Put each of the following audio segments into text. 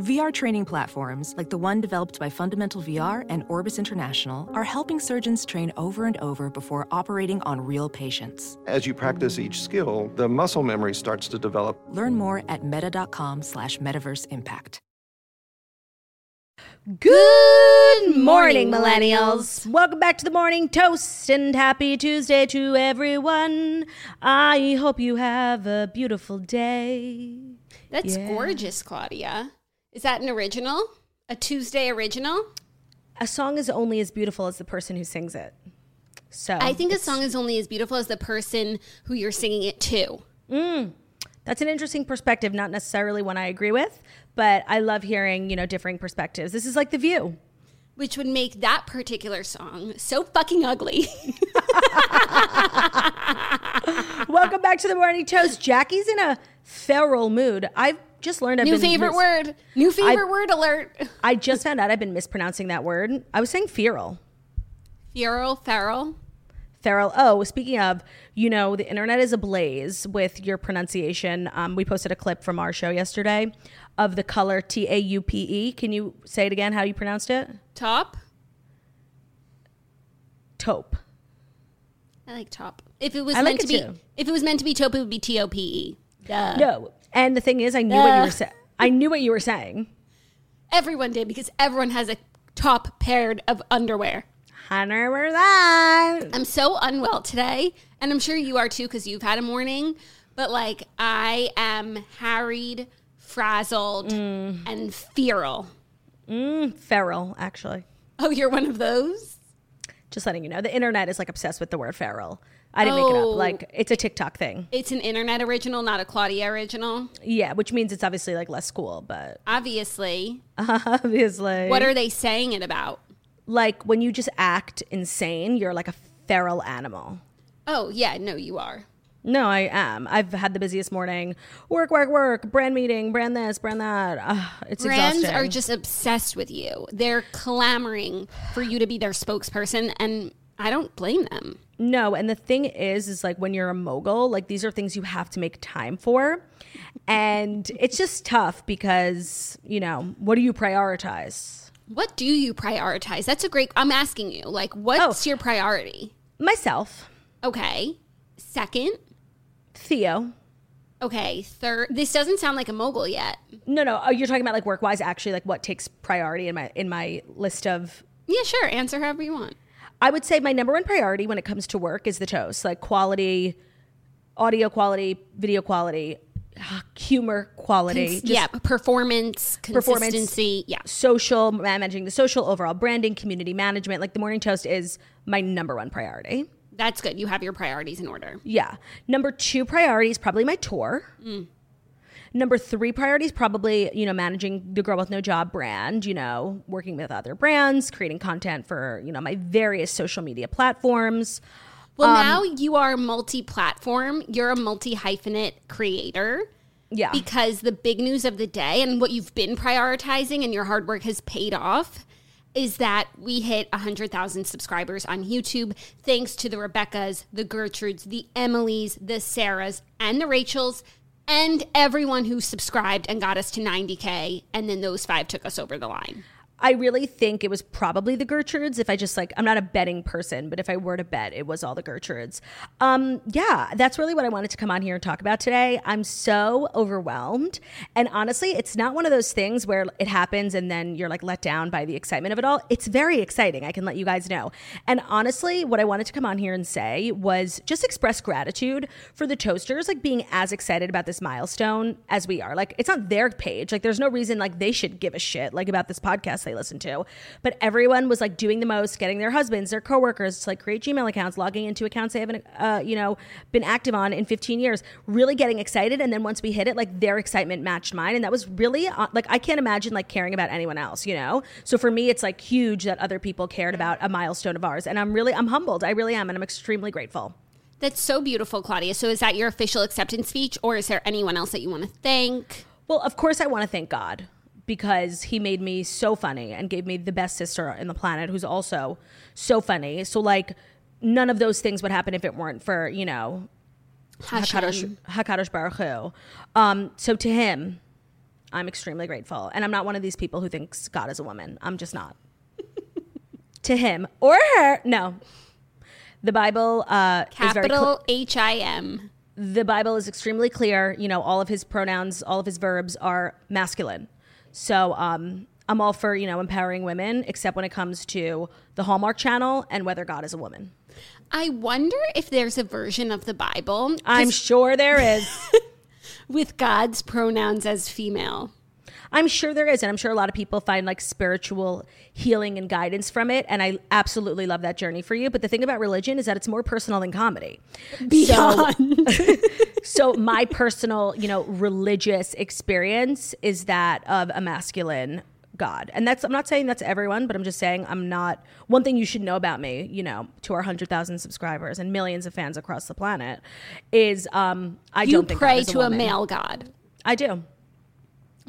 VR training platforms, like the one developed by Fundamental VR and Orbis International, are helping surgeons train over and over before operating on real patients. As you practice each skill, the muscle memory starts to develop. Learn more at meta.com slash metaverse impact. Good morning, millennials. Welcome back to the Morning Toast and happy Tuesday to everyone. I hope you have a beautiful day. That's Yeah. gorgeous, Claudia. Is that an original? A Tuesday original? A song is only as beautiful as the person who sings it. So I think a song is only as beautiful as the person who you're singing it to. Mm. that's an interesting perspective, not necessarily one I agree with, but I love hearing, you know, differing perspectives. This is like The View. Which would make that particular song so fucking ugly. Welcome back to the Morning Toast. Jackie's in a feral mood. I've just learned I've New favorite mis- word. New favorite word alert. I just found out I've been mispronouncing that word. I was saying feral. Feral, feral. Feral. Oh, speaking of, you know, the internet is ablaze with your pronunciation. Um, we posted a clip from our show yesterday of the color T A U P E. Can you say it again how you pronounced it? Top. Taupe. I like top. If it was I like meant to it be too. if it was meant to be taupe, it would be T O P E. Duh. No. And the thing is, I knew what you Uh. were saying. I knew what you were saying. Everyone did because everyone has a top paired of underwear. Hunter, where's that? I'm so unwell today, and I'm sure you are too because you've had a morning. But like, I am harried, frazzled, and feral. Feral, actually. Oh, you're one of those? Just letting you know. The internet is like obsessed with the word feral. I didn't make it Oh. up. Like, it's a TikTok thing. It's an internet original, not a Claudia original. Yeah, which means it's obviously like less cool, but Obviously. obviously. What are they saying it about? like when you just act insane, you're like a feral animal. Oh, yeah, no, you are. No, I am. I've had the busiest morning. Work, work, work. Brand meeting. Brand this. Brand that. Ugh, it's Brands exhausting. are just obsessed with you. They're clamoring for you to be their spokesperson, and I don't blame them. No. And the thing is, is like when you're a mogul, like these are things you have to make time for, and it's just tough because you know what do you prioritize? What do you prioritize? That's a great. I'm asking you, like, what's Oh. your priority? Myself, Okay. Second. Theo. Okay. Third. This doesn't sound like a mogul yet. No, no. Oh, you're talking about like work wise. Actually, like what takes priority in my in my list of Yeah, sure. Answer however you want. I would say my number one priority when it comes to work is the toast, like quality, audio quality, video quality, ah, humor quality, Cons- yeah. Performance, Performance. consistency. Yeah. social managing the social overall branding, community management. Like the morning toast is my number one priority. That's good. You have your priorities in order. Yeah. Number two priority is probably my tour. Mm. Number three priority is probably, you know, managing the Girl with No Job brand, you know, working with other brands, creating content for, you know, my various social media platforms. Well, Um, now you are multi platform. You're a multi hyphenate creator. Yeah. because the big news of the day and what you've been prioritizing and your hard work has paid off is that we hit 100,000 subscribers on YouTube thanks to the Rebeccas, the Gertrudes, the Emilys, the Sarahs, and the Rachels, and everyone who subscribed and got us to 90K. And then those five took us over the line. I really think it was probably the Gertrudes. If I just like, I'm not a betting person, but if I were to bet, it was all the Gertrudes. Um, yeah, that's really what I wanted to come on here and talk about today. I'm so overwhelmed. And honestly, it's not one of those things where it happens and then you're like let down by the excitement of it all. It's very exciting. I can let you guys know. And honestly, what I wanted to come on here and say was just express gratitude for the toasters, like being as excited about this milestone as we are. Like, it's not their page. Like, there's no reason like they should give a shit like about this podcast Listen to. But everyone was like doing the most, getting their husbands, their coworkers to like create Gmail accounts, logging into accounts they haven't, uh, you know, been active on in 15 years, really getting excited. And then once we hit it, like their excitement matched mine. And that was really uh, like, I can't imagine like caring about anyone else, you know? So for me, it's like huge that other people cared about a milestone of ours. And I'm really, I'm humbled. I really am. And I'm extremely grateful. That's so beautiful, Claudia. So is that your official acceptance speech, or is there anyone else that you want to thank? Well, of course, I want to thank God because He made me so funny and gave me the best sister in the planet who's also so funny. So, like, none of those things would happen if it weren't for, you know, Hakadosh, Hakadosh Baruch Hu. Um, so, to Him, I'm extremely grateful. And I'm not one of these people who thinks God is a woman. I'm just not. to Him or her, no. The Bible uh, is very cl- Capital H I M. the Bible is extremely clear. You know, all of his pronouns, all of his verbs are masculine. So um, I'm all for, you know, empowering women, except when it comes to the Hallmark Channel and whether God is a woman. I wonder if there's a version of the Bible I'm sure there is. with God's pronouns as female. I'm sure there is. And I'm sure a lot of people find like spiritual healing and guidance from it. And I absolutely love that journey for you. But the thing about religion is that it's more personal than comedy. Beyond. so my personal you know religious experience is that of a masculine god and that's i'm not saying that's everyone but i'm just saying i'm not one thing you should know about me you know to our 100000 subscribers and millions of fans across the planet is um i you don't pray to a woman. male God. i do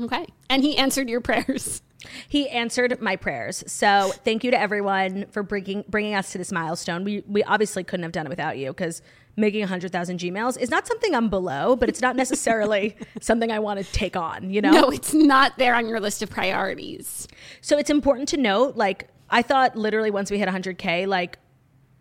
Okay. And he answered your prayers. he answered my prayers. So thank you to everyone for bringing bringing us to this milestone. We we obviously couldn't have done it without you because making 100,000 Gmails is not something I'm below, but it's not necessarily something I want to take on, you know? No, it's not there on your list of priorities. So it's important to note, like, I thought literally once we hit 100K, like,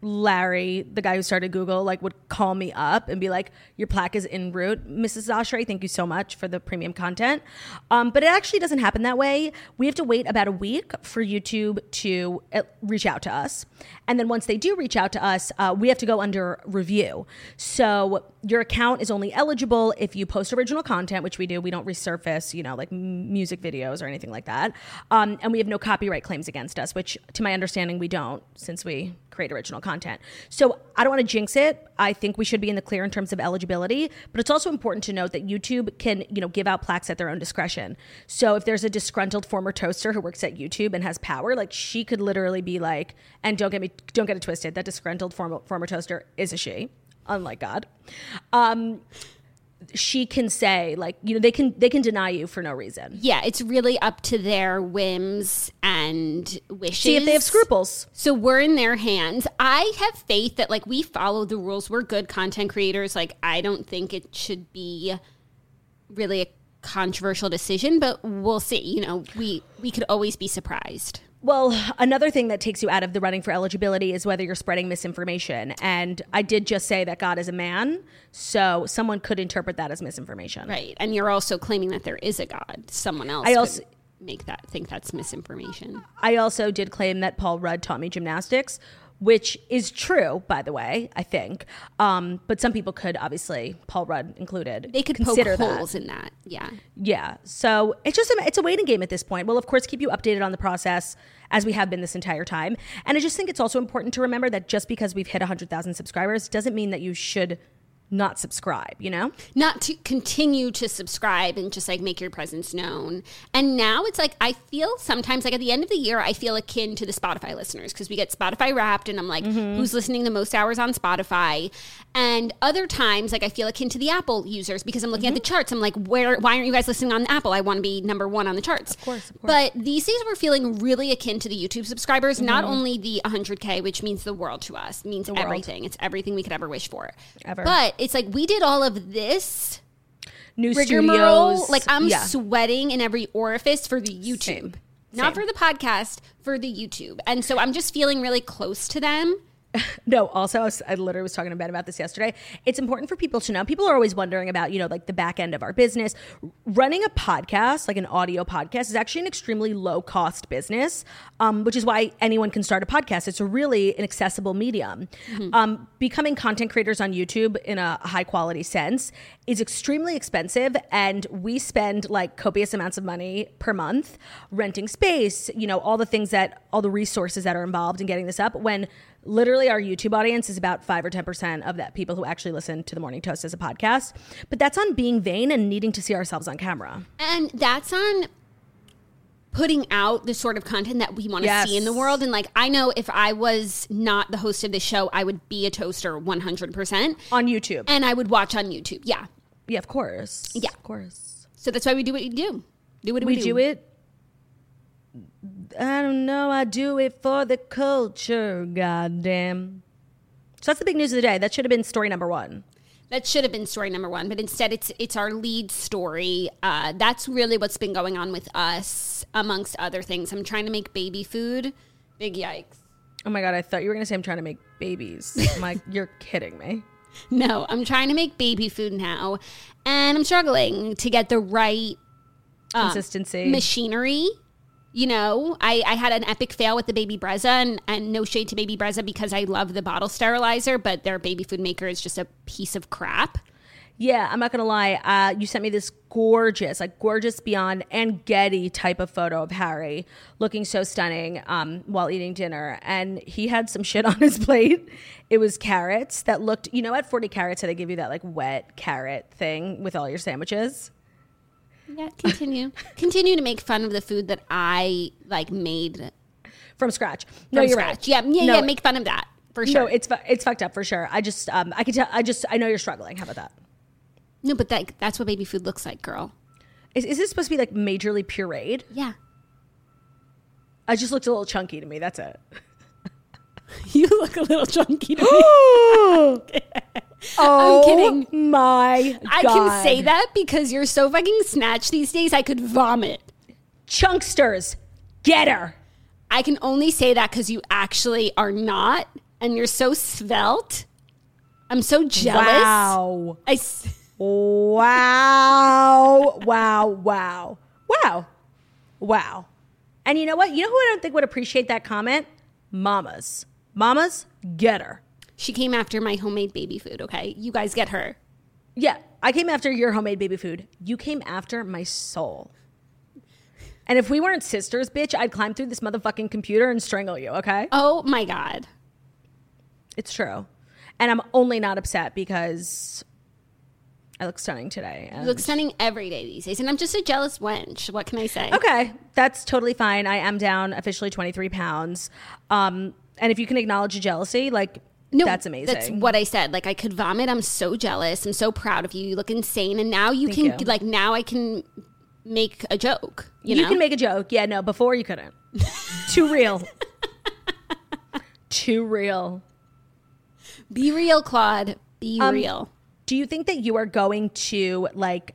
Larry, the guy who started Google, like would call me up and be like, "Your plaque is en route, Mrs. Oshry. Thank you so much for the premium content." Um, but it actually doesn't happen that way. We have to wait about a week for YouTube to uh, reach out to us, and then once they do reach out to us, uh, we have to go under review. So your account is only eligible if you post original content, which we do. We don't resurface, you know, like music videos or anything like that, um, and we have no copyright claims against us, which, to my understanding, we don't since we create original content. So I don't want to jinx it. I think we should be in the clear in terms of eligibility, but it's also important to note that YouTube can, you know, give out plaques at their own discretion. So if there's a disgruntled former toaster who works at YouTube and has power, like she could literally be like, and don't get me, don't get it twisted, that disgruntled former former toaster is a she, unlike God. Um, she can say like you know they can they can deny you for no reason Yeah, it's really up to their whims and wishes. see if they have scruples So we're in their hands. I have faith that like we follow the rules. We're good content creators. Like I don't think it should be really a controversial decision, but we'll see. You know, we we could always be surprised. Well, another thing that takes you out of the running for eligibility is whether you're spreading misinformation. And I did just say that God is a man, so someone could interpret that as misinformation. Right. And you're also claiming that there is a God. Someone else I could also- make that think that's misinformation. I also did claim that Paul Rudd taught me gymnastics, which is true, by the way, I think. Um, but some people could obviously, Paul Rudd included, They could consider poke that. holes in that. Yeah. Yeah. So it's just a, it's a waiting game at this point. We'll of course keep you updated on the process as we have been this entire time. And I just think it's also important to remember that just because we've hit 100,000 subscribers doesn't mean that you should not subscribe, you know? not to continue to subscribe and just like make your presence known. And now it's like I feel sometimes like at the end of the year I feel akin to the Spotify listeners because we get Spotify wrapped and I'm like Mm-hmm. who's listening the most hours on Spotify. And other times like I feel akin to the Apple users because I'm looking at the Mm-hmm. charts. I'm like where why aren't you guys listening on Apple? I want to be number 1 on the charts. Of course, of course. But these days we're feeling really akin to the YouTube subscribers, not Mm-hmm. only the 100k which means the world to us, means everything. It's everything we could ever wish for. Ever. But it's like we did all of this New studios. Like I'm yeah. sweating in every orifice for the YouTube, Same. not Same. for the podcast, for the YouTube. And so I'm just feeling really close to them no, also, I, was, I literally was talking to Ben about this yesterday. It's important for people to know. People are always wondering about, you know, like the back end of our business. Running a podcast, like an audio podcast, is actually an extremely low cost business, um, which is why anyone can start a podcast. It's a really an accessible medium. Um, becoming content creators on YouTube in a high quality sense is extremely expensive. And we spend like copious amounts of money per month renting space, you know, all the things that, all the resources that are involved in getting this up when literally our YouTube audience is about five or 10% of that people who actually listen to the morning toast as a podcast. But that's on being vain and needing to see ourselves on camera. And that's on putting out the sort of content that we want to Yes. see in the world. And like, I know if I was not the host of the show, I would be a toaster 100%. On YouTube. And I would watch on YouTube. Yeah. yeah, of course. Yeah. Of course. So that's why we do what we do. Do what We do it. I don't know. I do it for the culture. Goddamn. So that's the big news of the day. That should have been story number one. That should have been story number one, but instead it's it's our lead story. Uh, that's really what's been going on with us, amongst other things. I'm trying to make baby food. Big yikes. Oh my god! I thought you were gonna say I'm trying to make babies. Like, you're kidding me. No, I'm trying to make baby food now, and I'm struggling to get the right Consistency. machinery. You know, I, I had an epic fail with the baby Brezza, and, and no shade to baby Brezza because I love the bottle sterilizer, but their baby food maker is just a piece of crap. Yeah, I'm not gonna lie. Uh, you sent me this gorgeous, like gorgeous beyond and Getty type of photo of Harry looking so stunning um, while eating dinner, and he had some shit on his plate. It was carrots that looked, you know, at 40 carrots, how they give you that like wet carrot thing with all your sandwiches. Yeah, continue. continue to make fun of the food that I like made from scratch. No, from you're scratch. right. Yeah, yeah, No, yeah. Make fun of that for sure. No, it's fu- it's fucked up for sure. I just um I can tell. I just I know you're struggling. How about that? no, but that that's what baby food looks like, girl. Is, is this supposed to be like majorly pureed? Yeah. I just looked a little chunky to me. That's it. You look a little chunky to me. oh, I'm kidding. My, I can say that because you're so fucking snatched these days. I could vomit. chunksters, get her. I can only say that because you actually are not, and you're so svelte. I'm so jealous. Wow. I s- Wow. wow. Wow. Wow. Wow. And you know what? You know who I don't think would appreciate that comment? Mamas. Mamas, get her. She came after my homemade baby food. Okay, you guys get her. Yeah, I came after your homemade baby food. You came after my soul. And if we weren't sisters, bitch, I'd climb through this motherfucking computer and strangle you, okay? Oh my god. It's true. And I'm only not upset because I look stunning today. You look stunning every day these days, and I'm just a jealous wench. What can I say? Okay, that's totally fine. I am down officially 23 pounds. Um, and if you can acknowledge your jealousy, like, that's amazing. That's what I said. Like I could vomit. I'm so jealous. I'm so proud of you. You look insane. And now you Thank can you. like now I can make a joke. You, you know? can make a joke. Yeah, no, before you couldn't. Too real. Too real. be real, Claude. Be Um, real. Do you think that you are going to like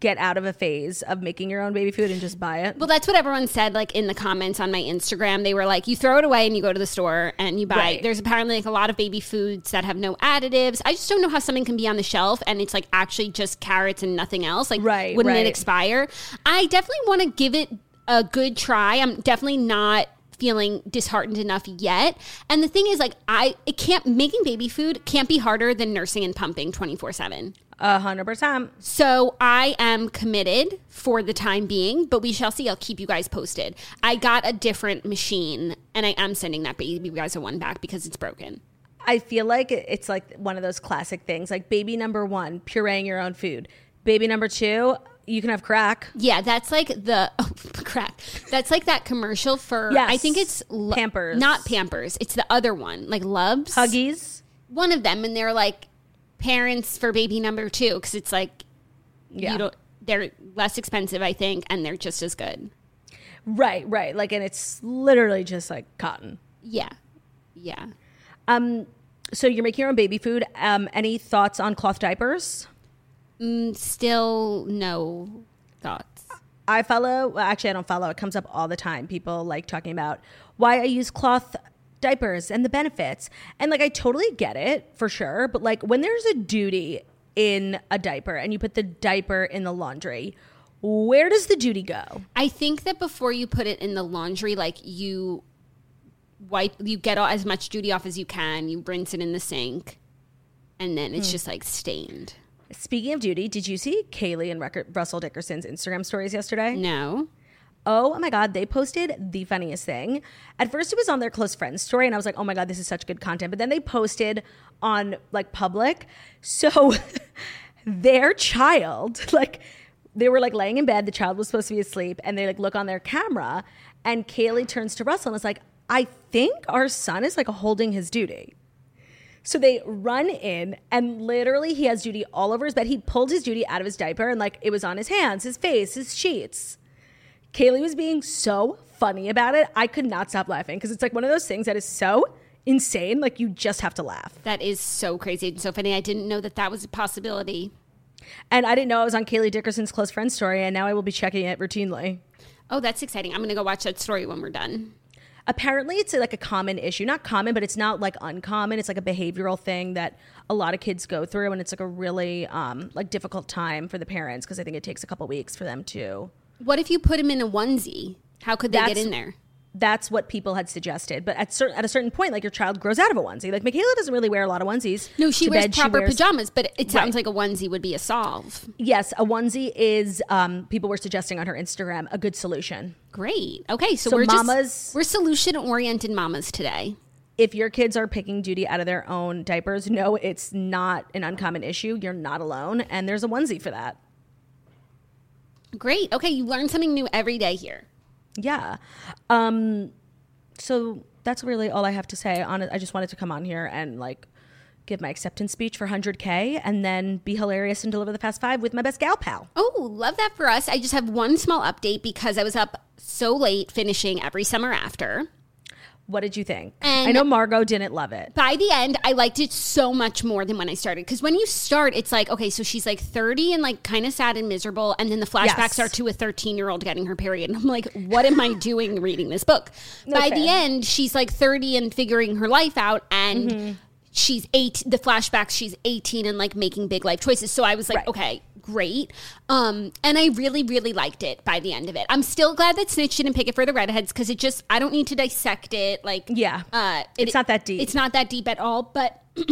get out of a phase of making your own baby food and just buy it? Well, that's what everyone said. Like in the comments on my Instagram, they were like, "You throw it away and you go to the store and you buy." Right. There's apparently like a lot of baby foods that have no additives. I just don't know how something can be on the shelf and it's like actually just carrots and nothing else. Like, Right, wouldn't right. it expire? I definitely want to give it a good try. I'm definitely not feeling disheartened enough yet. And the thing is, like, I it can't making baby food can't be harder than nursing and pumping twenty four seven. A hundred percent. So I am committed for the time being, but we shall see. I'll keep you guys posted. I got a different machine and I am sending that baby you guys a one back because it's broken. I feel like it's like one of those classic things, like baby number one, pureeing your own food. Baby number two, you can have crack. Yeah, that's like the oh, crack. That's like that commercial for Yes. I think it's Lo- Pampers. not Pampers. It's the other one, like Luvs. Huggies. One of them, and they're like parents for baby number two because it's like Yeah. you don't. They're less expensive, I think, and they're just as good. Right, right. Like, and it's literally just like cotton. Yeah, yeah. Um, so you're making your own baby food. Um, any thoughts on cloth diapers? Mm, Still no thoughts. I follow. Well, actually, I don't follow. It comes up all the time. People like talking about why I use cloth diapers and the benefits. And like I totally get it for sure, but like when there's a duty in a diaper and you put the diaper in the laundry, where does the duty go? I think that before you put it in the laundry, like you wipe, you get all, as much duty off as you can. You rinse it in the sink, and then it's hmm. just like stained. Speaking of duty, did you see Kailey and Russell Dickerson's Instagram stories yesterday? No, Oh my God, they posted the funniest thing. At first, it was on their close friends story, and I was like, oh my God, this is such good content. But then they posted on like public. So their child, like, they were like laying in bed, the child was supposed to be asleep, and they like look on their camera, and Kailey turns to Russell and is like, I think our son is like holding his duty. So they run in, and literally, he has duty all over his bed. He pulled his duty out of his diaper, and like it was on his hands, his face, his sheets. Kailey was being so funny about it. I could not stop laughing because it's like one of those things that is so insane. Like you just have to laugh. that is so crazy and so funny. I didn't know that that was a possibility. And I didn't know I was on Kailey Dickerson's close friend story, and now I will be checking it routinely. Oh, that's exciting. I'm going to go watch that story when we're done. Apparently, it's like a common issue. Not common, but it's not like uncommon. It's like a behavioral thing that a lot of kids go through, and it's like a really um, like difficult time for the parents because I think it takes a couple weeks for them to. What if you put him in a onesie? How could they get in there? That's what people had suggested, but at certain at a certain point, like your child grows out of a onesie. Like Michaela doesn't really wear a lot of onesies. No, she wears bed. proper wears- pajamas, but it sounds Right. like a onesie would be a solve. Yes, a onesie is. Um, people were suggesting on her Instagram a good solution. Great. Okay, so, So we're mamas- just we're solution oriented mamas today. If your kids are picking duty out of their own diapers, no, it's not an uncommon issue. You're not alone, and there's a onesie for that. Great. Okay, you learn something new every day here. Yeah. Um, so that's really all I have to say on it. I just wanted to come on here and like give my acceptance speech for 100K and then be hilarious and deliver the fast five with my best gal pal. Oh, love that for us. I just have one small update because I was up so late finishing every summer after. What did you think? And- I know Margot didn't love it. By the end, I liked it so much more than when I started. Because when you start, it's like, okay, so she's like 30 and like kind of sad and miserable. And then the flashbacks Yes. are to a 13 year old getting her period. And I'm like, what am I doing reading this book? By Okay. the end, she's like 30 and figuring her life out. And Mm-hmm. she's eight, the flashbacks, she's 18 and like making big life choices. So I was like, Right. okay, great. Um, and I really, really liked it by the end of it. I'm still glad that Snitch didn't pick it for the redheads because it just, I don't need to dissect it. Like, Yeah. uh, It's not that deep. It's not that deep at all. But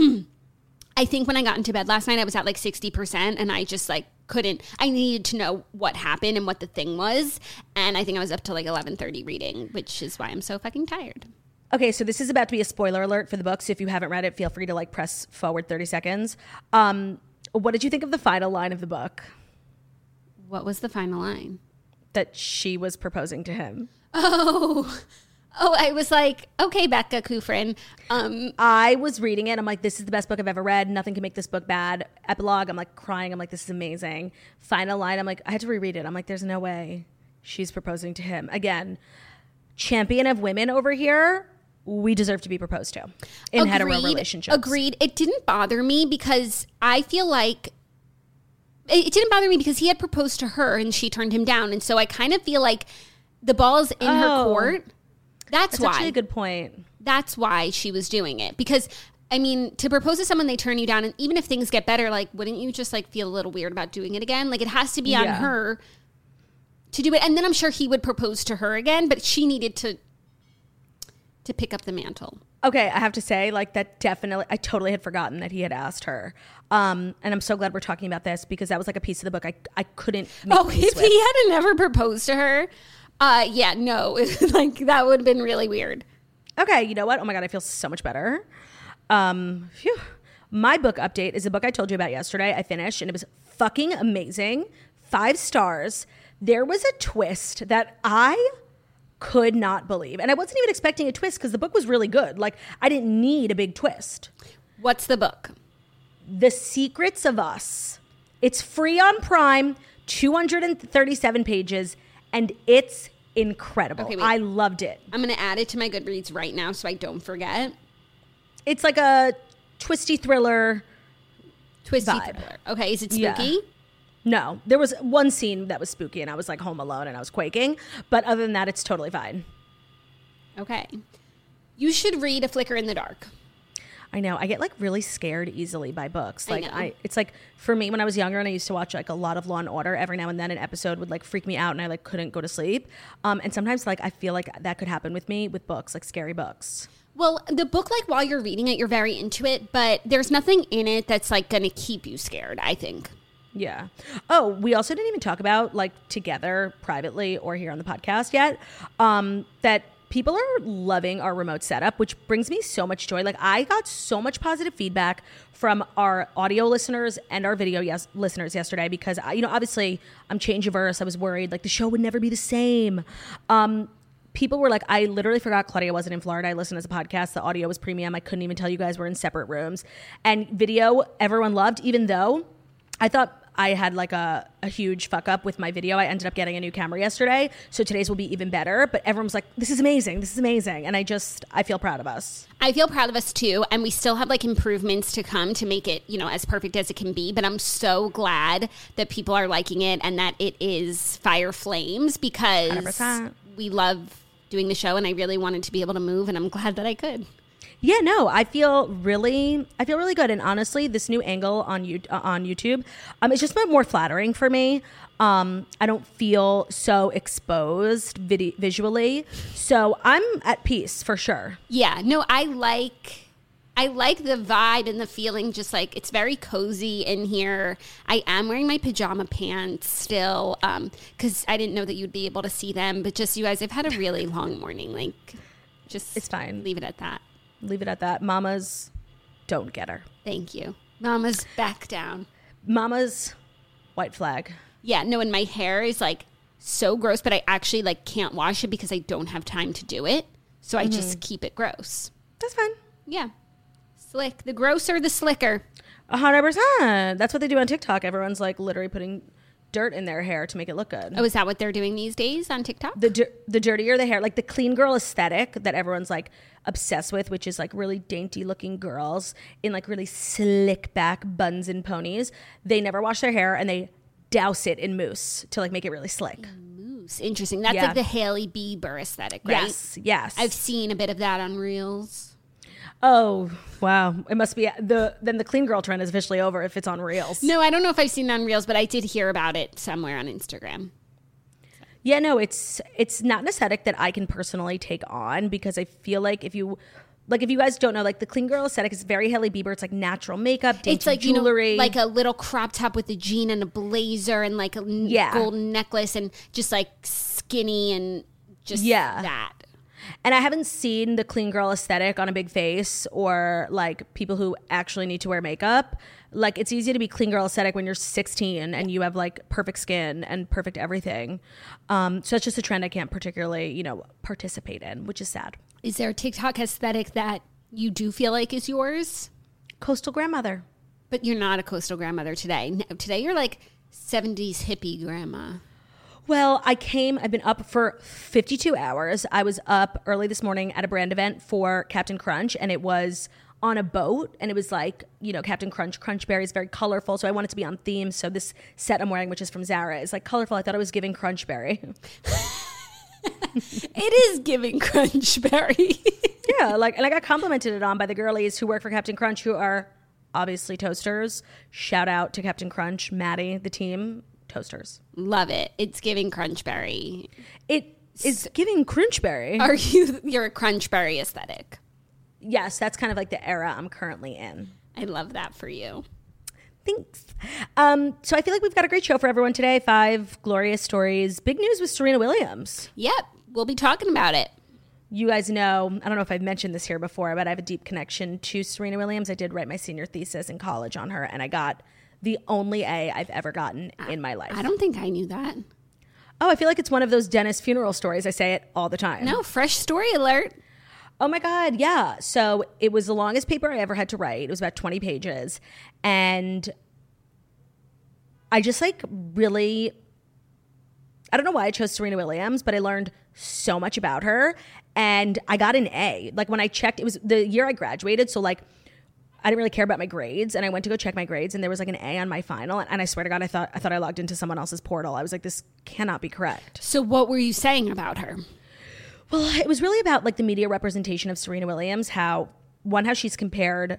I think when I got into bed last night, I was at like 60%, and I just like couldn't. I needed to know what happened and what the thing was. And I think I was up to like 11:30 reading, which is why I'm so fucking tired. Okay, so this is about to be a spoiler alert for the book. So if you haven't read it, feel free to like press forward 30 seconds. Um, what did you think of the final line of the book What was the final line? that she was proposing to him? Oh, oh, I was like, okay, Becca Kufrin. Um, I was reading it. I'm like, this is the best book I've ever read. Nothing can make this book bad. Epilogue, I'm like crying. I'm like, this is amazing. Final line, I'm like, I had to reread it. I'm like, there's no way she's proposing to him. Again, champion of women over here. We deserve to be proposed to in hetero relationships. Agreed. It didn't bother me because I feel like it, didn't bother me because he had proposed to her and she turned him down, and so I kind of feel like the ball's in her Oh. court. That's, That's why. actually a good point. That's why she was doing it because. I mean, to propose to someone, they turn you down, and even if things get better, like, wouldn't you just like feel a little weird about doing it again? Like, it has to be on Yeah. her to do it, and then I'm sure he would propose to her again, but she needed to to pick up the mantle. Okay, I have to say, like that definitely. I totally had forgotten that he had asked her, um, and I'm so glad we're talking about this because that was like a piece of the book I I couldn't. Make Oh, if with. he had never proposed to her, uh, yeah, no, like that would have been really weird. Okay, you know what? Oh my god, I feel so much better. Um, phew. My book update is a book I told you about yesterday. I finished and it was fucking amazing. Five stars. There was a twist that I could not believe. And I wasn't even expecting a twist because the book was really good. Like, I didn't need a big twist. What's the book? The Secrets of Us. It's free on Prime, 237 pages, and it's incredible. Okay. I loved it. I'm gonna add it to my Goodreads right now so I don't forget. It's like a twisty thriller. Twisty Vibe. thriller. Okay, is it Yeah. No, there was one scene that was spooky, and I was like home alone and I was quaking. But other than that, it's totally fine. Okay. You should read A Flicker in the Dark. I know. I get like really scared easily by books. I Like know. I, it's like for me when I was younger and I used to watch like a lot of Law and Order. Every now and then an episode would like freak me out and I like couldn't go to sleep. Um, and sometimes like I feel like that could happen with me with books, like scary books. Well, the book, like while you're reading it, you're very into it, but there's nothing in it that's like going to keep you scared, I think. Yeah. Oh, we also didn't even talk about like together privately or here on the podcast yet. Um, that people are loving our remote setup, which brings me so much joy. Like I got so much positive feedback from our audio listeners and our video yes listeners yesterday because I, you know obviously I'm change averse. I was worried like the show would never be the same. Um, people were like, I literally forgot Claudia wasn't in Florida. I listened as a podcast. The audio was premium. I couldn't even tell you guys we're in separate rooms. And video, everyone loved, even though I thought I had like a, a huge fuck up with my video. I ended up getting a new camera yesterday. So today's will be even better. But everyone was like, this is amazing. This is amazing. And I just, I feel proud of us. I feel proud of us too, and we still have like improvements to come to make it, you know, as perfect as it can be. But I'm so glad that people are liking it and that it is Fire Flames because 100%. we love doing the show, and I really wanted to be able to move, and I'm glad that I could. Yeah, no, I feel really, I feel really good. And honestly, this new angle on you uh, on YouTube, um, it's just been more flattering for me. Um, I don't feel so exposed vid- visually, so I'm at peace for sure. Yeah, no, I like I like the vibe and the feeling just like it's very cozy in here. I am wearing my pajama pants still um cuz I didn't know that you'd be able to see them, but just you guys I've had a really long morning like just It's fine. Leave it at that. Leave it at that. Mamas, don't get her. Thank you. Mama's back down. Mama's white flag. Yeah, no, and my hair is like so gross, but I actually like can't wash it because I don't have time to do it. So I just mm-hmm. keep it gross. That's fine. Yeah. Slick. The grosser the slicker. A hundred percent. That's what they do on TikTok. Everyone's like literally putting dirt in their hair to make it look good. Oh, is that what they're doing these days on TikTok? the dir- the dirtier the hair, like the clean girl aesthetic that everyone's like obsessed with, which is like really dainty looking girls in like really slick back buns and ponies. They never wash their hair and they douse it in mousse to like make it really slick. Mousse. Interesting. That's Yeah. like the Hailey Bieber aesthetic, right? Yes, yes. I've seen a bit of that on Reels. oh wow, it must be uh, the then the clean girl trend is officially over if it's on reels. No, I don't know if I've seen it on Reels, but I did hear about it somewhere on Instagram. Yeah, no, it's it's not an aesthetic that I can personally take on because I feel like if you like if you guys don't know, like the clean girl aesthetic is very Hailey Bieber. It's like natural makeup, dainty It's like jewelry, you know, like a little crop top with a jean and a blazer and like a Yeah. golden necklace and just like skinny and just Yeah. that. And I haven't seen the clean girl aesthetic on a big face or like people who actually need to wear makeup. Like it's easy to be clean girl aesthetic when you're 16 and you have like perfect skin and perfect everything. Um, so that's just a trend I can't particularly, you know, participate in, which is sad. Is there a TikTok aesthetic that you do feel like is yours? Coastal grandmother. But you're not a coastal grandmother today. No, today you're like 70s hippie grandma. Well, I came, I've been up for 52 hours. I was up early this morning at a brand event for Captain Crunch, and it was on a boat, and it was like, you know, Captain Crunch, Crunch Berry is very colorful, so I wanted to be on theme. So this set I'm wearing, which is from Zara, is like colorful. I thought I was giving Crunch Berry. It is giving crunchberry. yeah, like, and I got complimented it on by the girlies who work for Captain Crunch, who are obviously toasters. Shout out to Captain Crunch, Maddie, the team, toasters. Love it. It's giving crunchberry. It is giving Crunchberry. Are you you're a crunchberry aesthetic? Yes, that's kind of like the era I'm currently in. I love that for you. Thanks. Um, so I feel like we've got a great show for everyone today. Five glorious stories. Big news with Serena Williams. Yep, we'll be talking about it. You guys know, I don't know if I've mentioned this here before, but I have a deep connection to Serena Williams. I did write my senior thesis in college on her, and I got the only A I've ever gotten in my life. I don't think I knew that. Oh, I feel like it's one of those dentist funeral stories. I say it all the time. No, fresh story alert. Oh my God, yeah. So it was the longest paper I ever had to write. It was about 20 pages. And I just like really, I don't know why I chose Serena Williams, but I learned so much about her. And I got an A. Like when I checked, it was the year I graduated. So like, I didn't really care about my grades, and I went to go check my grades, and there was like an A on my final, and I swear to God, I thought I thought I logged into someone else's portal. I was like, this cannot be correct. So what were you saying about her? Well, it was really about like the media representation of Serena Williams, how one how she's compared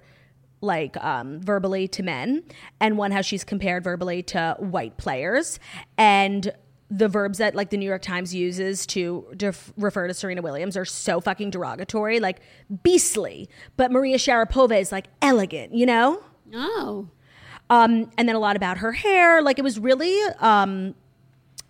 like um, verbally to men, and one how she's compared verbally to white players, and the verbs that like the New York Times uses to def- refer to Serena Williams are so fucking derogatory, like beastly. But Maria Sharapova is like elegant, you know. Oh. Um, and then a lot about her hair. Like it was really um,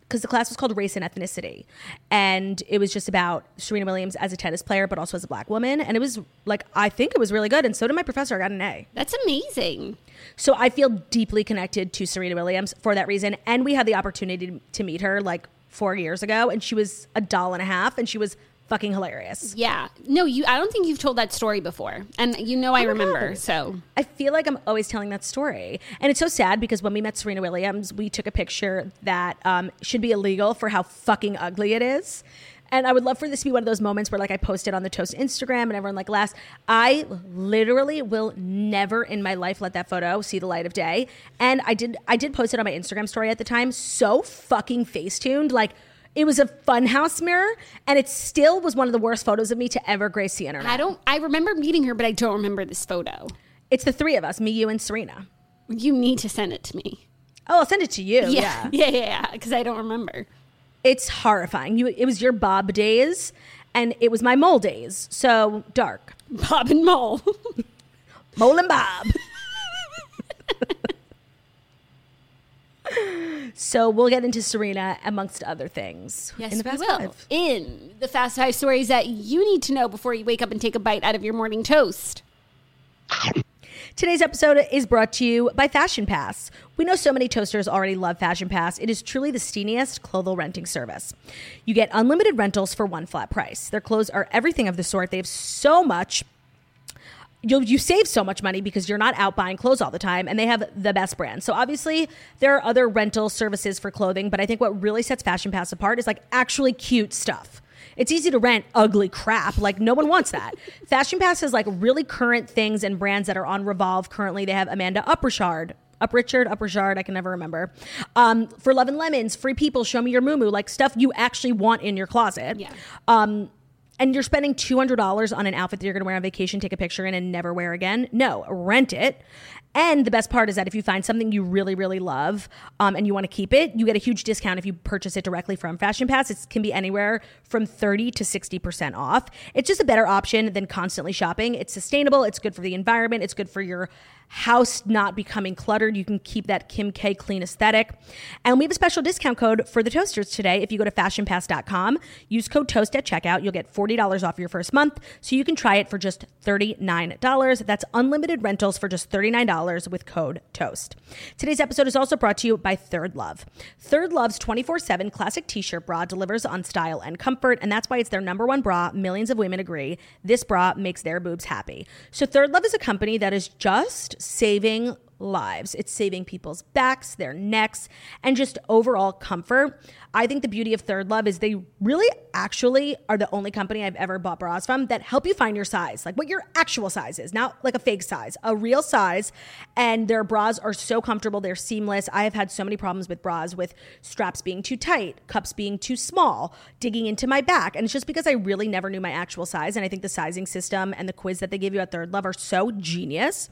because the class was called Race and Ethnicity. And it was just about Serena Williams as a tennis player, but also as a black woman. And it was like, I think it was really good. And so did my professor. I got an A. That's amazing. So I feel deeply connected to Serena Williams for that reason. And we had the opportunity to meet her like four years ago. And she was a doll and a half. And she was fucking hilarious. Yeah. No, you I don't think you've told that story before. And you know I Oh remember. God. So I feel like I'm always telling that story. And it's so sad because when we met Serena Williams, we took a picture that um, should be illegal for how fucking ugly it is. And I would love for this to be one of those moments where like I posted on the Toast Instagram and everyone like laughs. I literally will never in my life let that photo see the light of day. And I did I did post it on my Instagram story at the time, so fucking face tuned. Like it was a funhouse mirror, and it still was one of the worst photos of me to ever grace the internet. I don't I remember meeting her, but I don't remember this photo. It's the three of us, me, you, and Serena. You need to send it to me. Oh, I'll send it to you. Yeah. Yeah. Yeah, yeah, yeah. Because I don't remember. It's horrifying. You it was your Bob days and it was my mole days. So dark. Bob and Mole. Mole and Bob. so we'll get into Serena amongst other things. Yes, in the we Fast will. Five. In the Fast Five stories that you need to know before you wake up and take a bite out of your morning toast. Today's episode is brought to you by Fashion Pass. We know so many toasters already love Fashion Pass. It is truly the steamiest clothing renting service. You get unlimited rentals for one flat price. Their clothes are everything of the sort. They have so much you you save so much money because you're not out buying clothes all the time and they have the best brands. So obviously there are other rental services for clothing, but I think what really sets Fashion Pass apart is like actually cute stuff. It's easy to rent ugly crap. Like no one wants that. Fashion Pass has like really current things and brands that are on Revolve currently. They have Amanda Uprichard. Up Richard, Up Richard, I can never remember. Um, for Love and Lemons, Free People, Show Me Your Moo like stuff you actually want in your closet. Yeah. Um, and you're spending $200 on an outfit that you're going to wear on vacation, take a picture in, and never wear again. No, rent it. And the best part is that if you find something you really, really love um, and you want to keep it, you get a huge discount if you purchase it directly from Fashion Pass. It can be anywhere from 30 to 60% off. It's just a better option than constantly shopping. It's sustainable, it's good for the environment, it's good for your house not becoming cluttered. You can keep that Kim K clean aesthetic. And we have a special discount code for the toasters today. If you go to fashionpass.com, use code TOAST at checkout, you'll get $40 off your first month. So you can try it for just $39. That's unlimited rentals for just $39 with code TOAST. Today's episode is also brought to you by Third Love. Third Love's 24 7 classic t shirt bra delivers on style and comfort, and that's why it's their number one bra. Millions of women agree. This bra makes their boobs happy. So, Third Love is a company that is just saving lives. It's saving people's backs, their necks, and just overall comfort. I think the beauty of Third Love is they really actually are the only company I've ever bought bras from that help you find your size, like what your actual size is, not like a fake size, a real size. And their bras are so comfortable, they're seamless. I have had so many problems with bras with straps being too tight, cups being too small, digging into my back. And it's just because I really never knew my actual size. And I think the sizing system and the quiz that they give you at Third Love are so genius.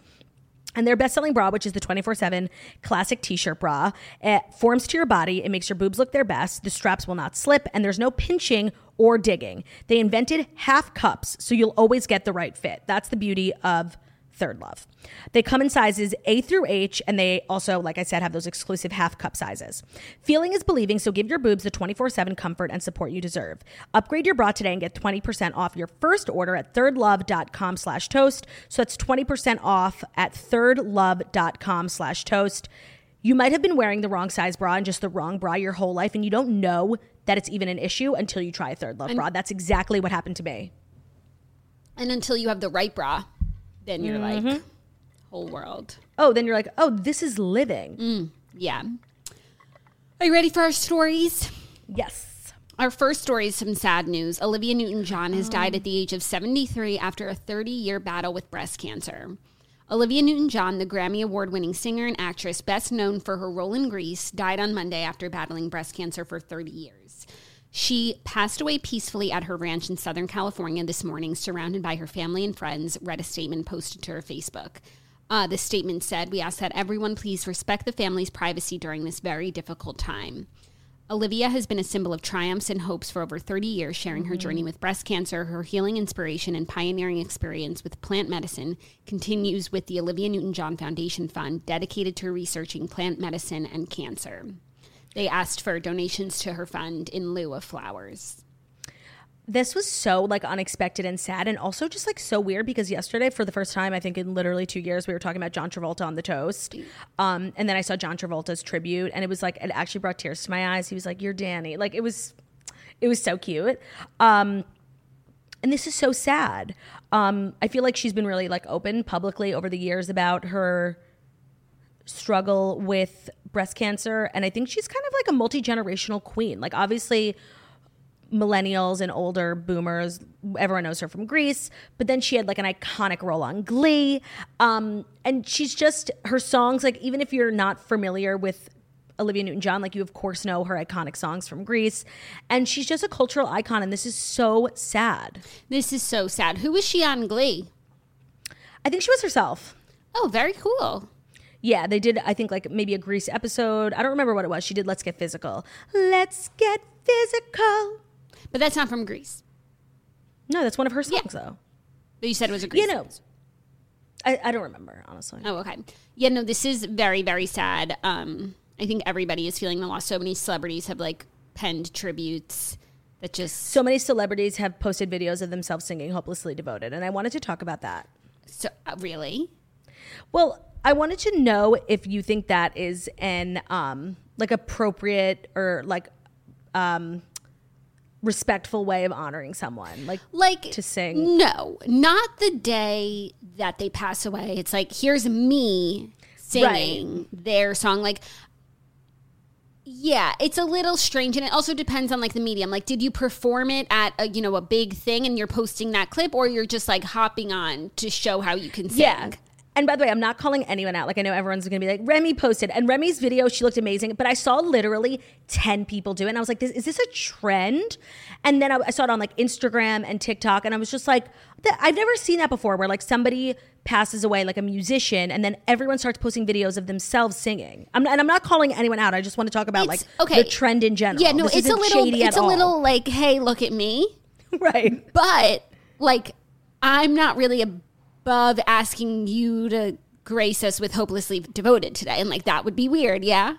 And their best selling bra, which is the 24 7 classic t shirt bra, it forms to your body. It makes your boobs look their best. The straps will not slip, and there's no pinching or digging. They invented half cups, so you'll always get the right fit. That's the beauty of Third Love. They come in sizes A through H, and they also, like I said, have those exclusive half cup sizes. Feeling is believing, so give your boobs the 24 7 comfort and support you deserve. Upgrade your bra today and get 20% off your first order at thirdlove.com slash toast. So that's 20% off at thirdlove.com slash toast. You might have been wearing the wrong size bra and just the wrong bra your whole life, and you don't know that it's even an issue until you try a Third Love bra. That's exactly what happened to me. And until you have the right bra, then you're Mm-hmm. like, whole world. Oh, then you're like, oh, this is living. Yeah. Are you ready for our stories? Yes. Our first story is some sad news. Olivia Newton John has died at the age of 73 after a 30 year battle with breast cancer. Olivia Newton John, the Grammy Award winning singer and actress best known for her role in Grease, died on Monday after battling breast cancer for 30 years. She passed away peacefully at her ranch in Southern California this morning, surrounded by her family and friends, read a statement posted to her Facebook. Uh, the statement said, We ask that everyone please respect the family's privacy during this very difficult time. Olivia has been a symbol of triumphs and hopes for over 30 years, sharing her journey with breast cancer. Her healing inspiration and pioneering experience with plant medicine continues with the Olivia Newton John Foundation Fund, dedicated to researching plant medicine and cancer. They asked for donations to her fund in lieu of flowers. this was so like unexpected and sad and also just like so weird because yesterday for the first time i think in literally two years we were talking about john travolta on the toast. Um, and then i saw john travolta's tribute and it was like it actually brought tears to my eyes. He was like you're danny. Like it was it was so cute. Um, and this is so sad. Um, i feel like she's been really like open publicly over the years about her struggle with breast cancer and i think she's kind of like a multi-generational queen like obviously millennials and older boomers everyone knows her from Grease but then she had like an iconic role on glee um, and she's just her songs like even if you're not familiar with olivia newton-john like you of course know her iconic songs from Grease and she's just a cultural icon and this is so sad This is so sad. Who was she on Glee? i think she was herself Oh, very cool. Yeah, they did. I think like maybe a Grease episode. I don't remember what it was. She did "Let's Get Physical." Let's get physical. But that's not from Grease. No, that's one of her songs though. But you said it was a Grease. You know, I, I don't remember honestly. Oh, okay. Yeah, no, this is very, very sad. Um, I think everybody is feeling the loss. So many celebrities have like penned tributes that just So many celebrities have posted videos of themselves singing "Hopelessly Devoted," and I wanted to talk about that. so uh, really. Well, I wanted to know if you think that is an um like appropriate or like um respectful way of honoring someone. Like like to sing. No, not the day that they pass away. It's like here's me singing their song. Like, yeah, it's a little strange, and it also depends on like the medium. Like, did you perform it at a you know a big thing and you're posting that clip, or you're just like hopping on to show how you can sing? Yeah. And by the way, I'm not calling anyone out. Like I know everyone's gonna be like, Remy posted, and Remy's video, she looked amazing. But I saw literally 10 people do it. And I was like, this, is this a trend? And then I, I saw it on like Instagram and TikTok, and I was just like, I've never seen that before where like somebody passes away, like a musician, and then everyone starts posting videos of themselves singing. I'm not, and I'm not calling anyone out. I just want to talk about It's- like okay. the trend in general. Yeah, no, This it's a little, it's a all. little like, hey, look at me. right. But like, I'm not really above asking you to grace us with hopelessly devoted today, and like that would be weird. Yeah.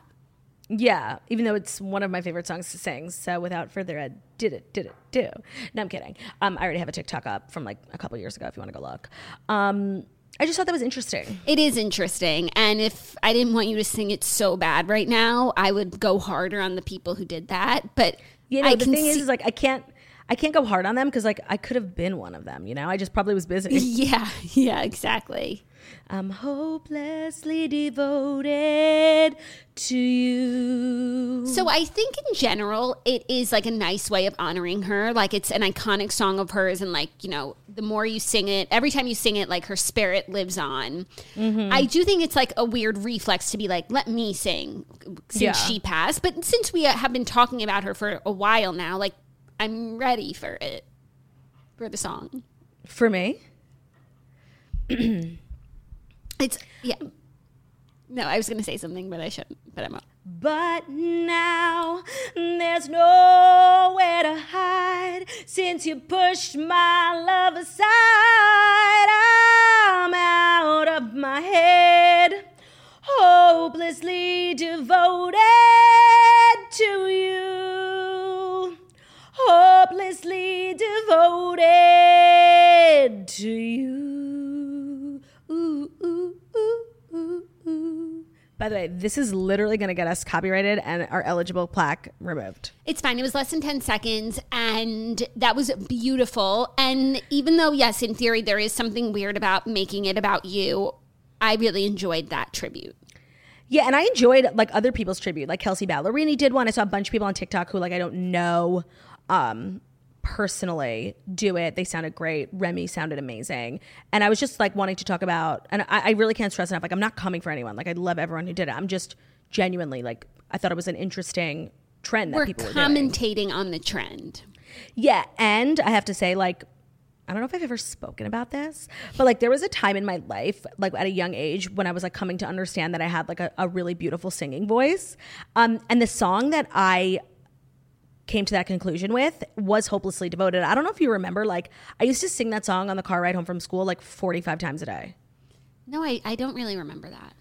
Yeah, even though it's one of my favorite songs to sing. So without further ado, did it, did it, do. No, I'm kidding. Um, I already have a TikTok up from like a couple years ago if you want to go look. Um, I just thought that was interesting. It is interesting. And if I didn't want you to sing it so bad right now, I would go harder on the people who did that. But You know, I the thing is, is like I can't, I can't go hard on them because like I could have been one of them. You know, I just probably was busy. yeah, yeah, exactly. I'm hopelessly devoted to you. So I think in general, it is like a nice way of honoring her. Like it's an iconic song of hers, and like you know, the more you sing it, every time you sing it, like her spirit lives on. Mm-hmm. I do think it's like a weird reflex to be like, let me sing since Yeah. she passed. But since we have been talking about her for a while now, like I'm ready for it for the song. For me, It's yeah. No, I was gonna say something, but I shouldn't. But I'm. But now there's nowhere to hide since you pushed my love aside. I'm out of my head, hopelessly devoted to you. Hopelessly devoted to you. Ooh, ooh, ooh. By the way, this is literally going to get us copyrighted and our eligible plaque removed. It's fine. It was less than 10 seconds, and that was beautiful. And even though, yes, in theory, there is something weird about making it about you, I really enjoyed that tribute. Yeah, and I enjoyed like other people's tribute. Like Kelsea Ballerini did one. I saw a bunch of people on TikTok who like I don't know um personally do it. They sounded great. Remy sounded amazing. And I was just like wanting to talk about and I, I really can't stress enough, like I'm not coming for anyone. Like I love everyone who did it. I'm just genuinely like I thought it was an interesting trend that We're people were doing. commentating on the trend. Yeah, and I have to say, like, I don't know if I've ever spoken about this, but like, there was a time in my life, like at a young age, when I was like coming to understand that I had like a, a really beautiful singing voice. Um, and the song that I came to that conclusion with was Hopelessly Devoted. I don't know if you remember, like, I used to sing that song on the car ride home from school like 45 times a day. No, I, I don't really remember that.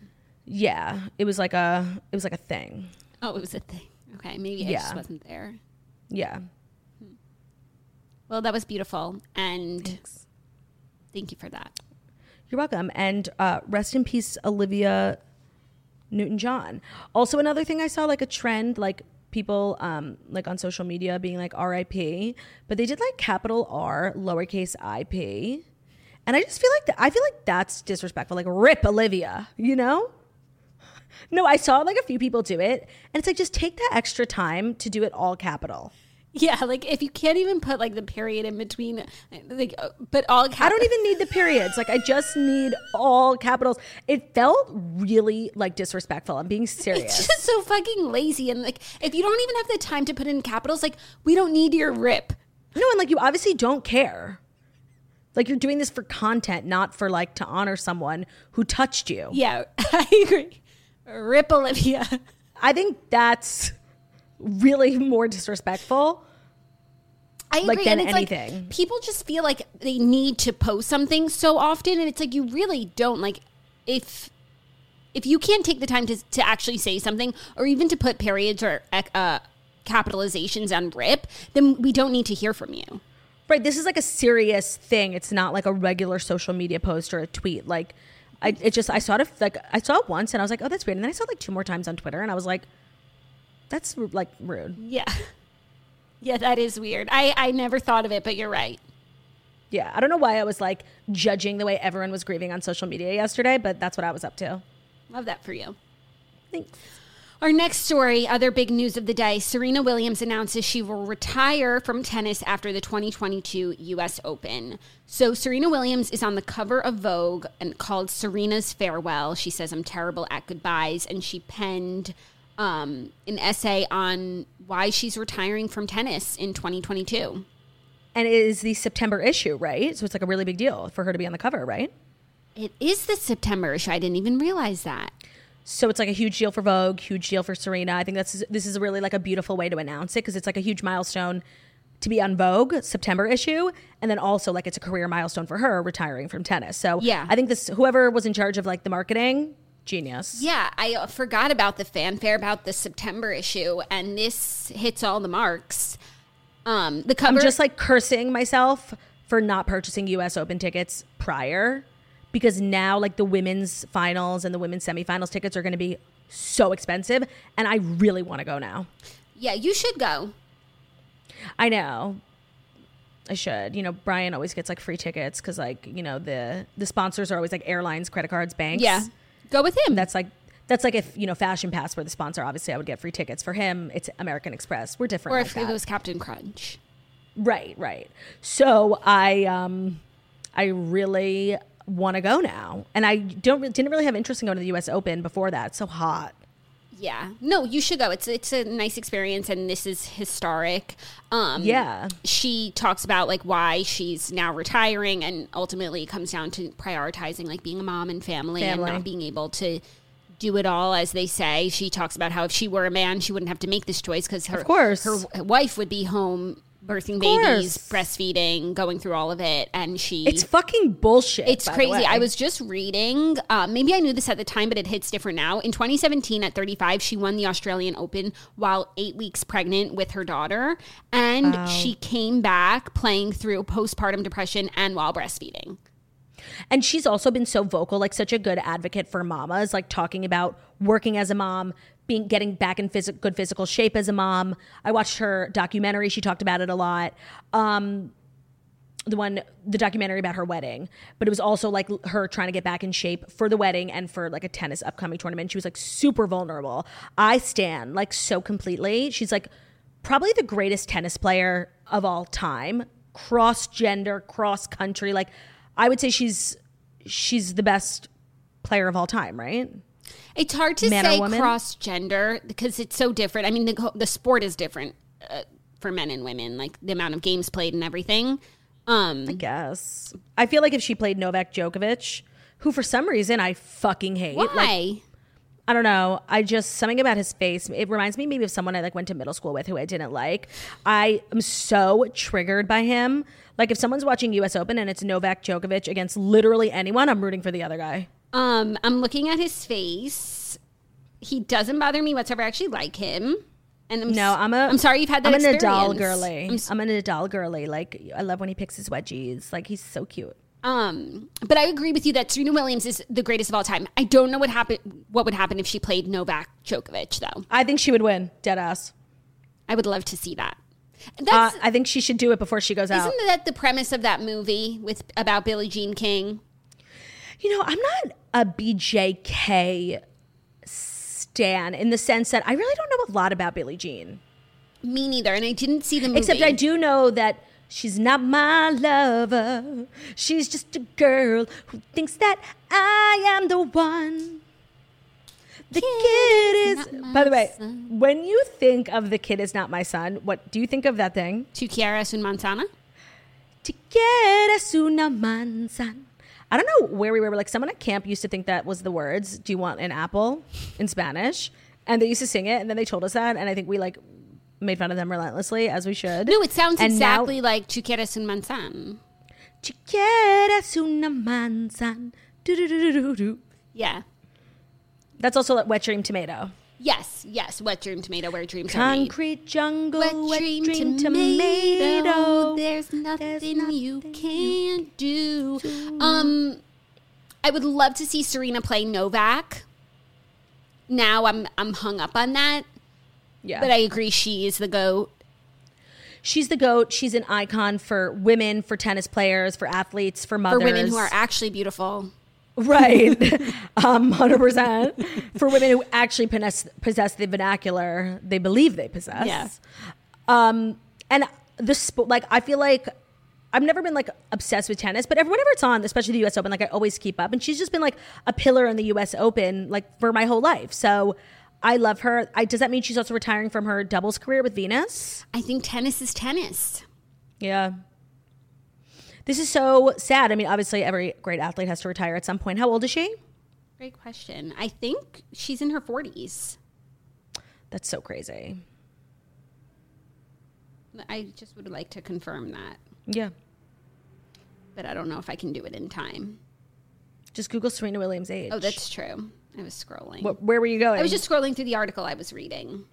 Yeah, it was like a, it was like a thing. Oh, it was a thing. Okay, maybe I just wasn't there. Yeah. Well, that was beautiful, and thank you for that. You're welcome. And uh, rest in peace, Olivia Newton John. Also, another thing I saw like a trend, like people um, like on social media being like RIP, but they did like capital R, lowercase IP. And I just feel like that, I feel like that's disrespectful. Like rip Olivia, you know? No, I saw like a few people do it, and it's like just take that extra time to do it all capital. Yeah, like if you can't even put like the period in between, like, uh, but all I don't even need the periods. Like I just need all capitals. It felt really like disrespectful. I'm being serious. It's just so fucking lazy, and like if you don't even have the time to put in capitals, like we don't need your rip. No, and like you obviously don't care. Like you're doing this for content, not for like to honor someone who touched you. Yeah, I agree. Rip Olivia. I think that's really more disrespectful. I agree. Like, than and it's anything. like people just feel like they need to post something so often, and it's like you really don't. Like if if you can't take the time to to actually say something, or even to put periods or uh, capitalizations on rip, then we don't need to hear from you. Right. This is like a serious thing. It's not like a regular social media post or a tweet. Like I it just I saw it like I saw it once and I was like, oh that's weird. And then I saw it like two more times on Twitter and I was like, that's like rude. Yeah. Yeah, that is weird. I, I never thought of it, but you're right. Yeah. I don't know why I was like judging the way everyone was grieving on social media yesterday, but that's what I was up to. Love that for you. Thanks. Our next story, other big news of the day Serena Williams announces she will retire from tennis after the 2022 US Open. So, Serena Williams is on the cover of Vogue and called Serena's Farewell. She says, I'm terrible at goodbyes. And she penned um, an essay on why she's retiring from tennis in 2022. And it is the September issue, right? So it's like a really big deal for her to be on the cover, right? It is the September issue. I didn't even realize that. So it's like a huge deal for Vogue, huge deal for Serena. I think that's this is really like a beautiful way to announce it because it's like a huge milestone to be on Vogue September issue, and then also like it's a career milestone for her retiring from tennis. So Yeah. I think this whoever was in charge of like the marketing, genius. Yeah, I uh, forgot about the fanfare about the September issue, and this hits all the marks. Um, the cover, I'm just like cursing myself for not purchasing US Open tickets prior because now like the women's finals and the women's semifinals tickets are going to be so expensive and I really want to go now. yeah, you should go. I know. I should. You know, Brian always gets like free tickets cuz like, you know, the the sponsors are always like airlines, credit cards, banks. Yeah, go with him. That's like that's like if, you know, Fashion Pass were the sponsor, obviously I would get free tickets. For him, it's American Express. We're different or like if that. it was Captain Crunch. Right, right. So I um I really want to go now. And I don't didn't really have interest in going to the US Open before that. It's so hot. Yeah, no, you should go. It's it's a nice experience, and this is historic. Um, Yeah. she talks about like why she's now retiring, and ultimately comes down to prioritizing like being a mom and family, Family. and not being able to do it all as they say. She talks about how if she were a man, she wouldn't have to make this choice because her Of course. her wife would be home birthing babies, breastfeeding, going through all of it, and she It's fucking bullshit. it's crazy. I was just reading. Uh, maybe I knew this at the time, but it hits different now. In 2017, at 35, she won the Australian Open while eight weeks pregnant with her daughter, and she came back playing through postpartum depression and while breastfeeding. And she's also been so vocal, like such a good advocate for mamas, like talking about working as a mom, being getting back in phys- good physical shape as a mom. I watched her documentary; she talked about it a lot. Um, the one, the documentary about her wedding, but it was also like her trying to get back in shape for the wedding and for like a tennis upcoming tournament. She was like super vulnerable. I stand like so completely. She's like probably the greatest tennis player of all time, cross gender, cross country. Like I would say she's she's the best player of all time, right? It's hard to Man say cross gender because it's so different. I mean, the the sport is different uh, for men and women, like the amount of games played and everything. Um, I guess. I feel like if she played Novak Djokovic, who for some reason I fucking hate. why? Like, I don't know. I just something about his face. It reminds me maybe of someone I like went to middle school with who I didn't like. I am so triggered by him. Like if someone's watching U.S. Open and it's Novak Djokovic against literally anyone, I'm rooting for the other guy. um, I'm looking at his face. He doesn't bother me whatsoever. I actually like him. And I'm No, I'm a. I'm sorry you've had that I'm a Nadal girly. I'm I'm, s- a Nadal girly. Like I love when he picks his wedgies. Like he's so cute. Um, but I agree with you that Serena Williams is the greatest of all time. I don't know what happen what would happen if she played Novak Djokovic though. I think she would win. Dead ass. I would love to see that. Uh, I think she should do it before she goes out. isn't that the premise of that movie with about Billie Jean King? You know, I'm not a BJK stan in the sense that I really don't know a lot about Billie Jean. Me neither, and I didn't see the movie. Except I do know that she's not my lover. She's just a girl who thinks that I am the one. The kid is. By the way, son. when you think of the kid is not my son, what do you think of that thing? Kiara Sun Montana. Te quieres una manzana. I don't know where we were. Like someone at camp used to think that was the words. Do you want an apple in Spanish? And they used to sing it, and then they told us that, and I think we like made fun of them relentlessly, as we should. No, it sounds And now- exactly like Tu quieres un manzan. Te quieres una manzana. Do-do-do-do-do. Yeah. That's also like Wet Dream Tomato. Yes, yes. Wet dream tomato, where dreams. Concrete jungle, Wet, wet, dream, dream, tomato. tomato. There's nothing, you nothing can't do. Um, I would love to see Serena play Novak. Now I'm I'm hung up on that, Yeah. but I agree she is the goat. She's the goat. She's an icon for women, for tennis players, for athletes, for mothers, For women who are actually beautiful. Right. um, 100%. For women who actually possess, possess the vernacular they believe they possess. Yeah. Um, and the sport, like, I feel like I've never been like obsessed with tennis, but every, whenever it's on, especially the US Open, like I always keep up. And she's just been like a pillar in the US Open, like for my whole life. So I love her. I, does that mean she's also retiring from her doubles career with Venus? I think tennis is tennis. Yeah. This is so sad. I mean, obviously, every great athlete has to retire at some point. How old is she? Great question. I think she's in her 40s. That's so crazy. I just would like to confirm that, Yeah. but I don't know if I can do it in time. Just Google Serena Williams' age. Oh, that's true. I was scrolling. Wh- where were you going? I was just scrolling through the article I was reading,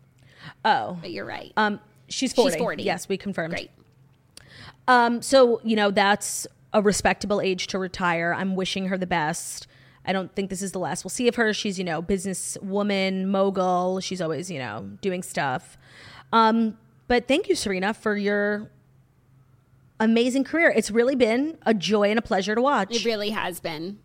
Oh. but you're right. Um, she's 40. She's 40. Yes, we confirmed. Great. Um, so, you know, that's a respectable age to retire. I'm wishing her the best. I don't think this is the last we'll see of her. She's, you know, businesswoman, mogul. She's always, you know, doing stuff. Um, but thank you, Serena, for your amazing career. It's really been a joy and a pleasure to watch. It really has been.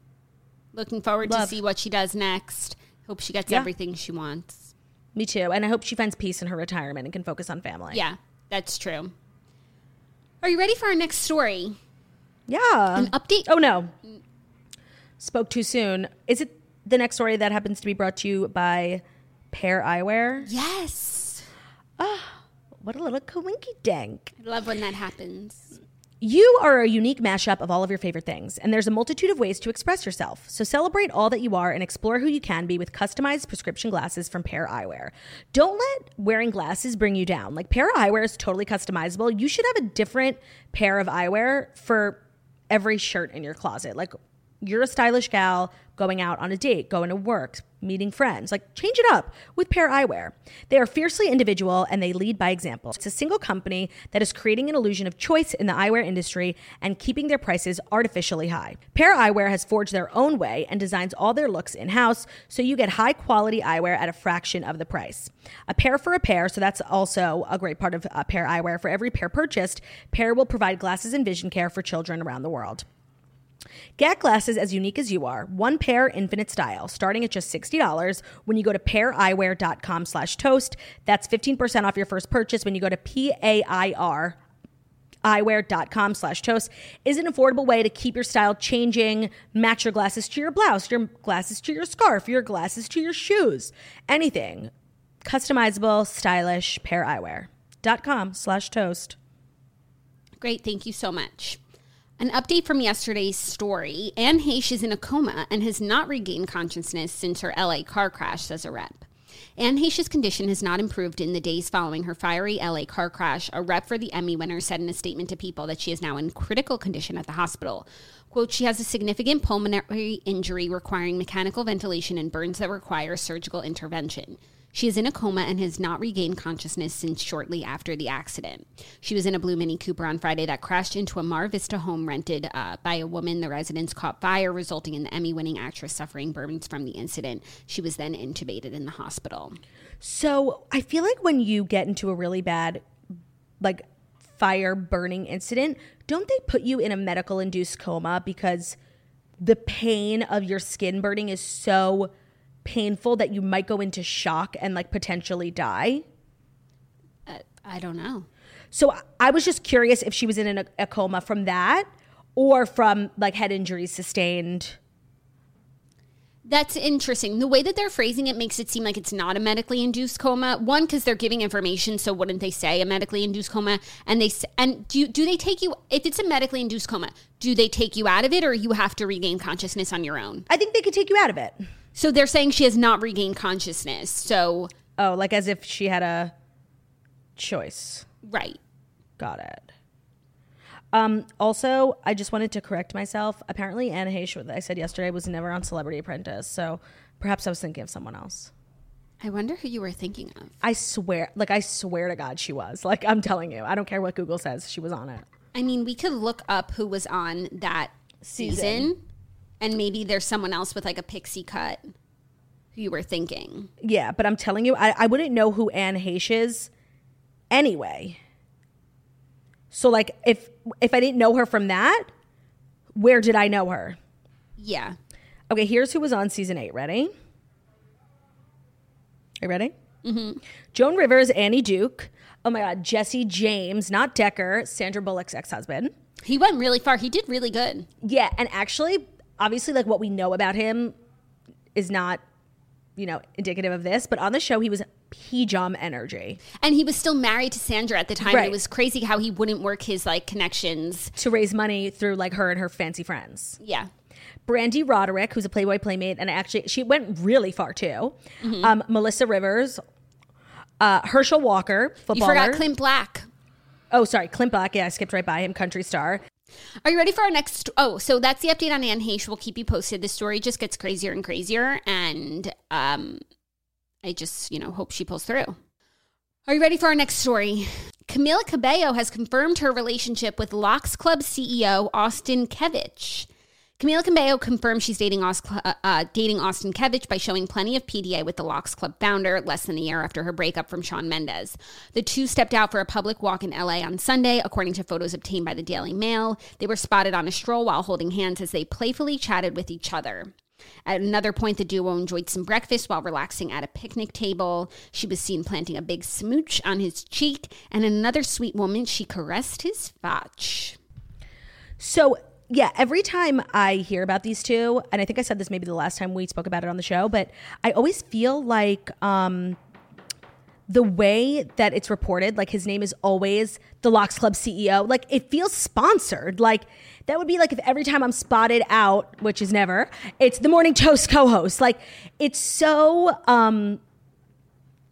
Looking forward Love. to see what she does next. Hope she gets Yeah. everything she wants. Me too. And I hope she finds peace in her retirement and can focus on family. Yeah, that's true. Are you ready for our next story? Yeah. An update. Oh no. Spoke too soon. Is it the next story that happens to be brought to you by Pair Eyewear? Yes. Oh what a little coinky dank. I love when that happens. You are a unique mashup of all of your favorite things, and there's a multitude of ways to express yourself. So celebrate all that you are and explore who you can be with customized prescription glasses from Pair Eyewear. Don't let wearing glasses bring you down. Like Pair Eyewear is totally customizable. You should have a different pair of eyewear for every shirt in your closet. Like you're a stylish gal going out on a date, going to work, meeting friends. Like change it up with Pair Eyewear. They are fiercely individual and they lead by example. It's a single company that is creating an illusion of choice in the eyewear industry and keeping their prices artificially high. Pair Eyewear has forged their own way and designs all their looks in-house so you get high quality eyewear at a fraction of the price. A pair for a pair, so that's also a great part of uh, Pair Eyewear. For every pair purchased, Pair will provide glasses and vision care for children around the world. Get glasses as unique as you are. One pair, infinite style, starting at just $60 when you go to paireyewear.com slash toast. That's 15% off your first purchase when you go to P-A-I-R eyewear.com slash toast is an affordable way to keep your style changing match your glasses to your blouse your glasses to your scarf your glasses to your shoes anything customizable stylish pair eyewear.com slash toast Great. Thank you so much. An update from yesterday's story Anne Heche is in a coma and has not regained consciousness since her LA car crash, says a rep. Anne Heche's condition has not improved in the days following her fiery LA car crash. A rep for the Emmy winner said in a statement to People that she is now in critical condition at the hospital. Quote, she has a significant pulmonary injury requiring mechanical ventilation and burns that require surgical intervention. She is in a coma and has not regained consciousness since shortly after the accident. She was in a blue Mini Cooper on Friday that crashed into a Mar Vista home rented uh, by a woman. The residence caught fire, resulting in the Emmy winning actress suffering burns from the incident. She was then intubated in the hospital. So I feel like when you get into a really bad, like fire burning incident, don't they put you in a medical induced coma because the pain of your skin burning is so painful that you might go into shock and like potentially die? Uh, I don't know. So I was just curious if she was in a, a coma from that or from like head injuries sustained. That's interesting. The way that they're phrasing it makes it seem like it's not a medically induced coma. One, because they're giving information, so wouldn't they say a medically induced coma? And they and do you, do they take you if it's a medically induced coma? Do they take you out of it, or you have to regain consciousness on your own? I think they could take you out of it. So they're saying she has not regained consciousness. So Oh, like as if she had a choice. right, Got it. Um, also, I just wanted to correct myself. Apparently, Anna Heche, what I said yesterday, was never on Celebrity Apprentice. So perhaps I was thinking of someone else. I wonder who you were thinking of. I swear, like, I swear to God, she was. Like, I'm telling you, I don't care what Google says, she was on it. I mean, we could look up who was on that season, Season. And maybe there's someone else with like a pixie cut who you were thinking. Yeah, but I'm telling you, I, I wouldn't know who Anne Heche is anyway. So, like, if if I didn't know her from that, where did I know her? Yeah. Okay, here's who was on season eight. Ready? Are you ready? Mm-hmm. Joan Rivers, Annie Duke. Oh my God, Jesse James, not Decker, Sandra Bullock's ex husband. He went really far. He did really good. Yeah, and actually, obviously, like what we know about him is not, you know, indicative of this, but on the show, he was P-Jom energy And he was still married to Sandra at the time. Right. It was crazy how he wouldn't work his like connections. to raise money through like her and her fancy friends. Yeah. Brande Roderick, who's a Playboy playmate, and actually she went really far too. Mm-hmm. Um, Melissa Rivers, uh, Herschel Walker, footballer. You forgot Clint Black. Oh, sorry, Clint Black. Yeah, I skipped right by him. Country star. Are you ready for our next? Oh, so that's the update on Anne Heche. We'll keep you posted. The story just gets crazier and crazier, and um, I just you know hope she pulls through. Are you ready for our next story? Camila Cabello has confirmed her relationship with Lox Club CEO Austin Kevitch. Camila Cabello confirmed she's dating, Aus- uh, uh, dating Austin Kevitch by showing plenty of PDA with the Lox Club founder less than a year after her breakup from Shawn Mendes. The two stepped out for a public walk in LA on Sunday, according to photos obtained by the Daily Mail. They were spotted on a stroll while holding hands as they playfully chatted with each other. At another point, the duo enjoyed some breakfast while relaxing at a picnic table. She was seen planting a big smooch on his cheek, and another sweet moment, she caressed his fotch. So yeah, every time I hear about these two, and I think I said this maybe the last time we spoke about it on the show, but I always feel like um, the way that it's reported, like his name is always the Lox Club CEO, like it feels sponsored. Like that would be like if every time I'm spotted out, which is never, it's the Morning Toast co-host. Like it's so, um,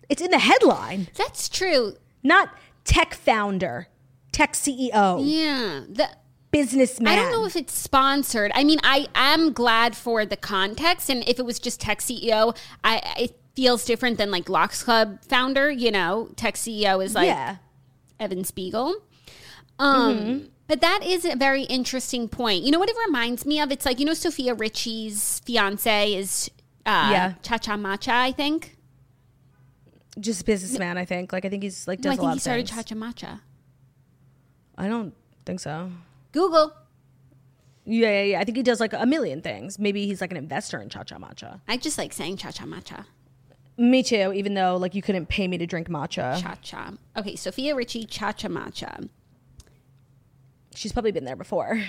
it's in the headline, That's true. not tech founder, tech CEO, Yeah. The, businessman. I don't know if it's sponsored. I mean, I am glad for the context, and if it was just Tech CEO, I it feels different than like Lox Club founder. You know, Tech CEO is like yeah. Evan Spiegel. Um, Mm-hmm. but that is a very interesting point. You know what it reminds me of? It's like you know Sofia Richie's fiance is uh, Yeah. Cha Cha Matcha. I think. just businessman. I think. Like I think he's like No, does I a think lot he of started. Cha Cha Matcha. I don't think so. Google. Yeah, yeah, yeah. I think he does like a million things. Maybe he's like an investor in Cha Cha Matcha. I just like saying Cha Cha Matcha. Me too. Even though like you couldn't pay me to drink matcha. Cha Cha. Okay, Sofia Richie Cha Cha Matcha. She's probably been there before.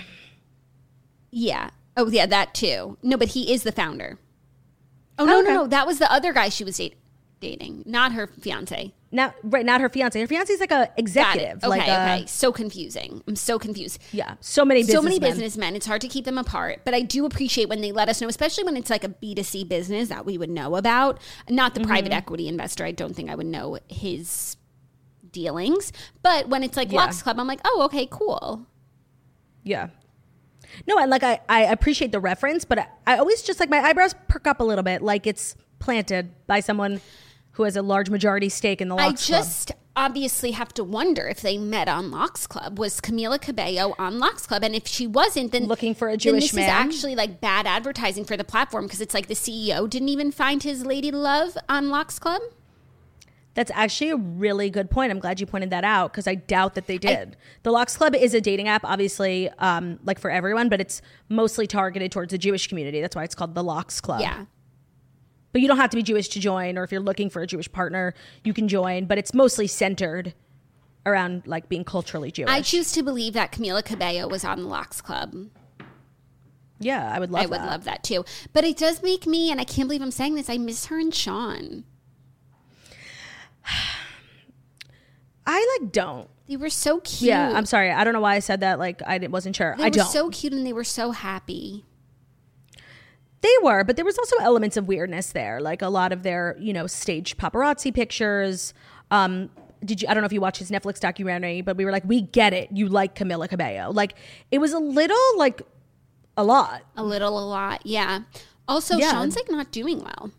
Yeah. Oh, yeah, that too. No, but he is the founder. Oh, no, Okay. no, no. That was the other guy she was date- dating, not her fiance. Now, right, not her fiance. Her fiance is like a executive. Okay, like a, okay. So confusing. I'm so confused. Yeah, so many so many businessmen. businessmen. It's hard to keep them apart, but I do appreciate when they let us know, especially when it's like a B2C business that we would know about. Not the Mm-hmm. private equity investor. I don't think I would know his dealings. But when it's like Yeah. Lox Club, I'm like, oh, okay, cool. Yeah. No, and like I, I appreciate the reference, but I, I always just like my eyebrows perk up a little bit, like it's planted by someone who has a large majority stake in the I Lox Club. just obviously have to wonder if they met on Lox Club. Was Camila Cabello on Lox Club? And if she wasn't, then Looking for a Jewish this man? is actually like bad advertising for the platform because it's like the CEO didn't even find his lady love on Lox Club. That's actually a really good point. I'm glad you pointed that out because I doubt that they did. the Lox Club is a dating app, obviously, um, like for everyone, but it's mostly targeted towards the Jewish community. That's why it's called the Lux Club. Yeah. But you don't have to be Jewish to join, or if you're looking for a Jewish partner, you can join. But it's mostly centered around like being culturally Jewish. I choose to believe that Camila Cabello was on the Lox Club. yeah, I would love I would that. love that too. But it does make me, and I can't believe I'm saying this, I miss her and Shawn. I like don't. They were so cute. Yeah, I'm sorry. I don't know why I said that. Like I wasn't sure. They I were don't. so cute and they were so happy. They were, but there was also elements of weirdness there, like a lot of their, you know, staged paparazzi pictures. Um, did you? I don't know if you watched his Netflix documentary, but we were like, we get it. You like Camila Cabello. Like it was a little like a lot. A little, a lot. Yeah. Also, Yeah. Shawn's like not doing well.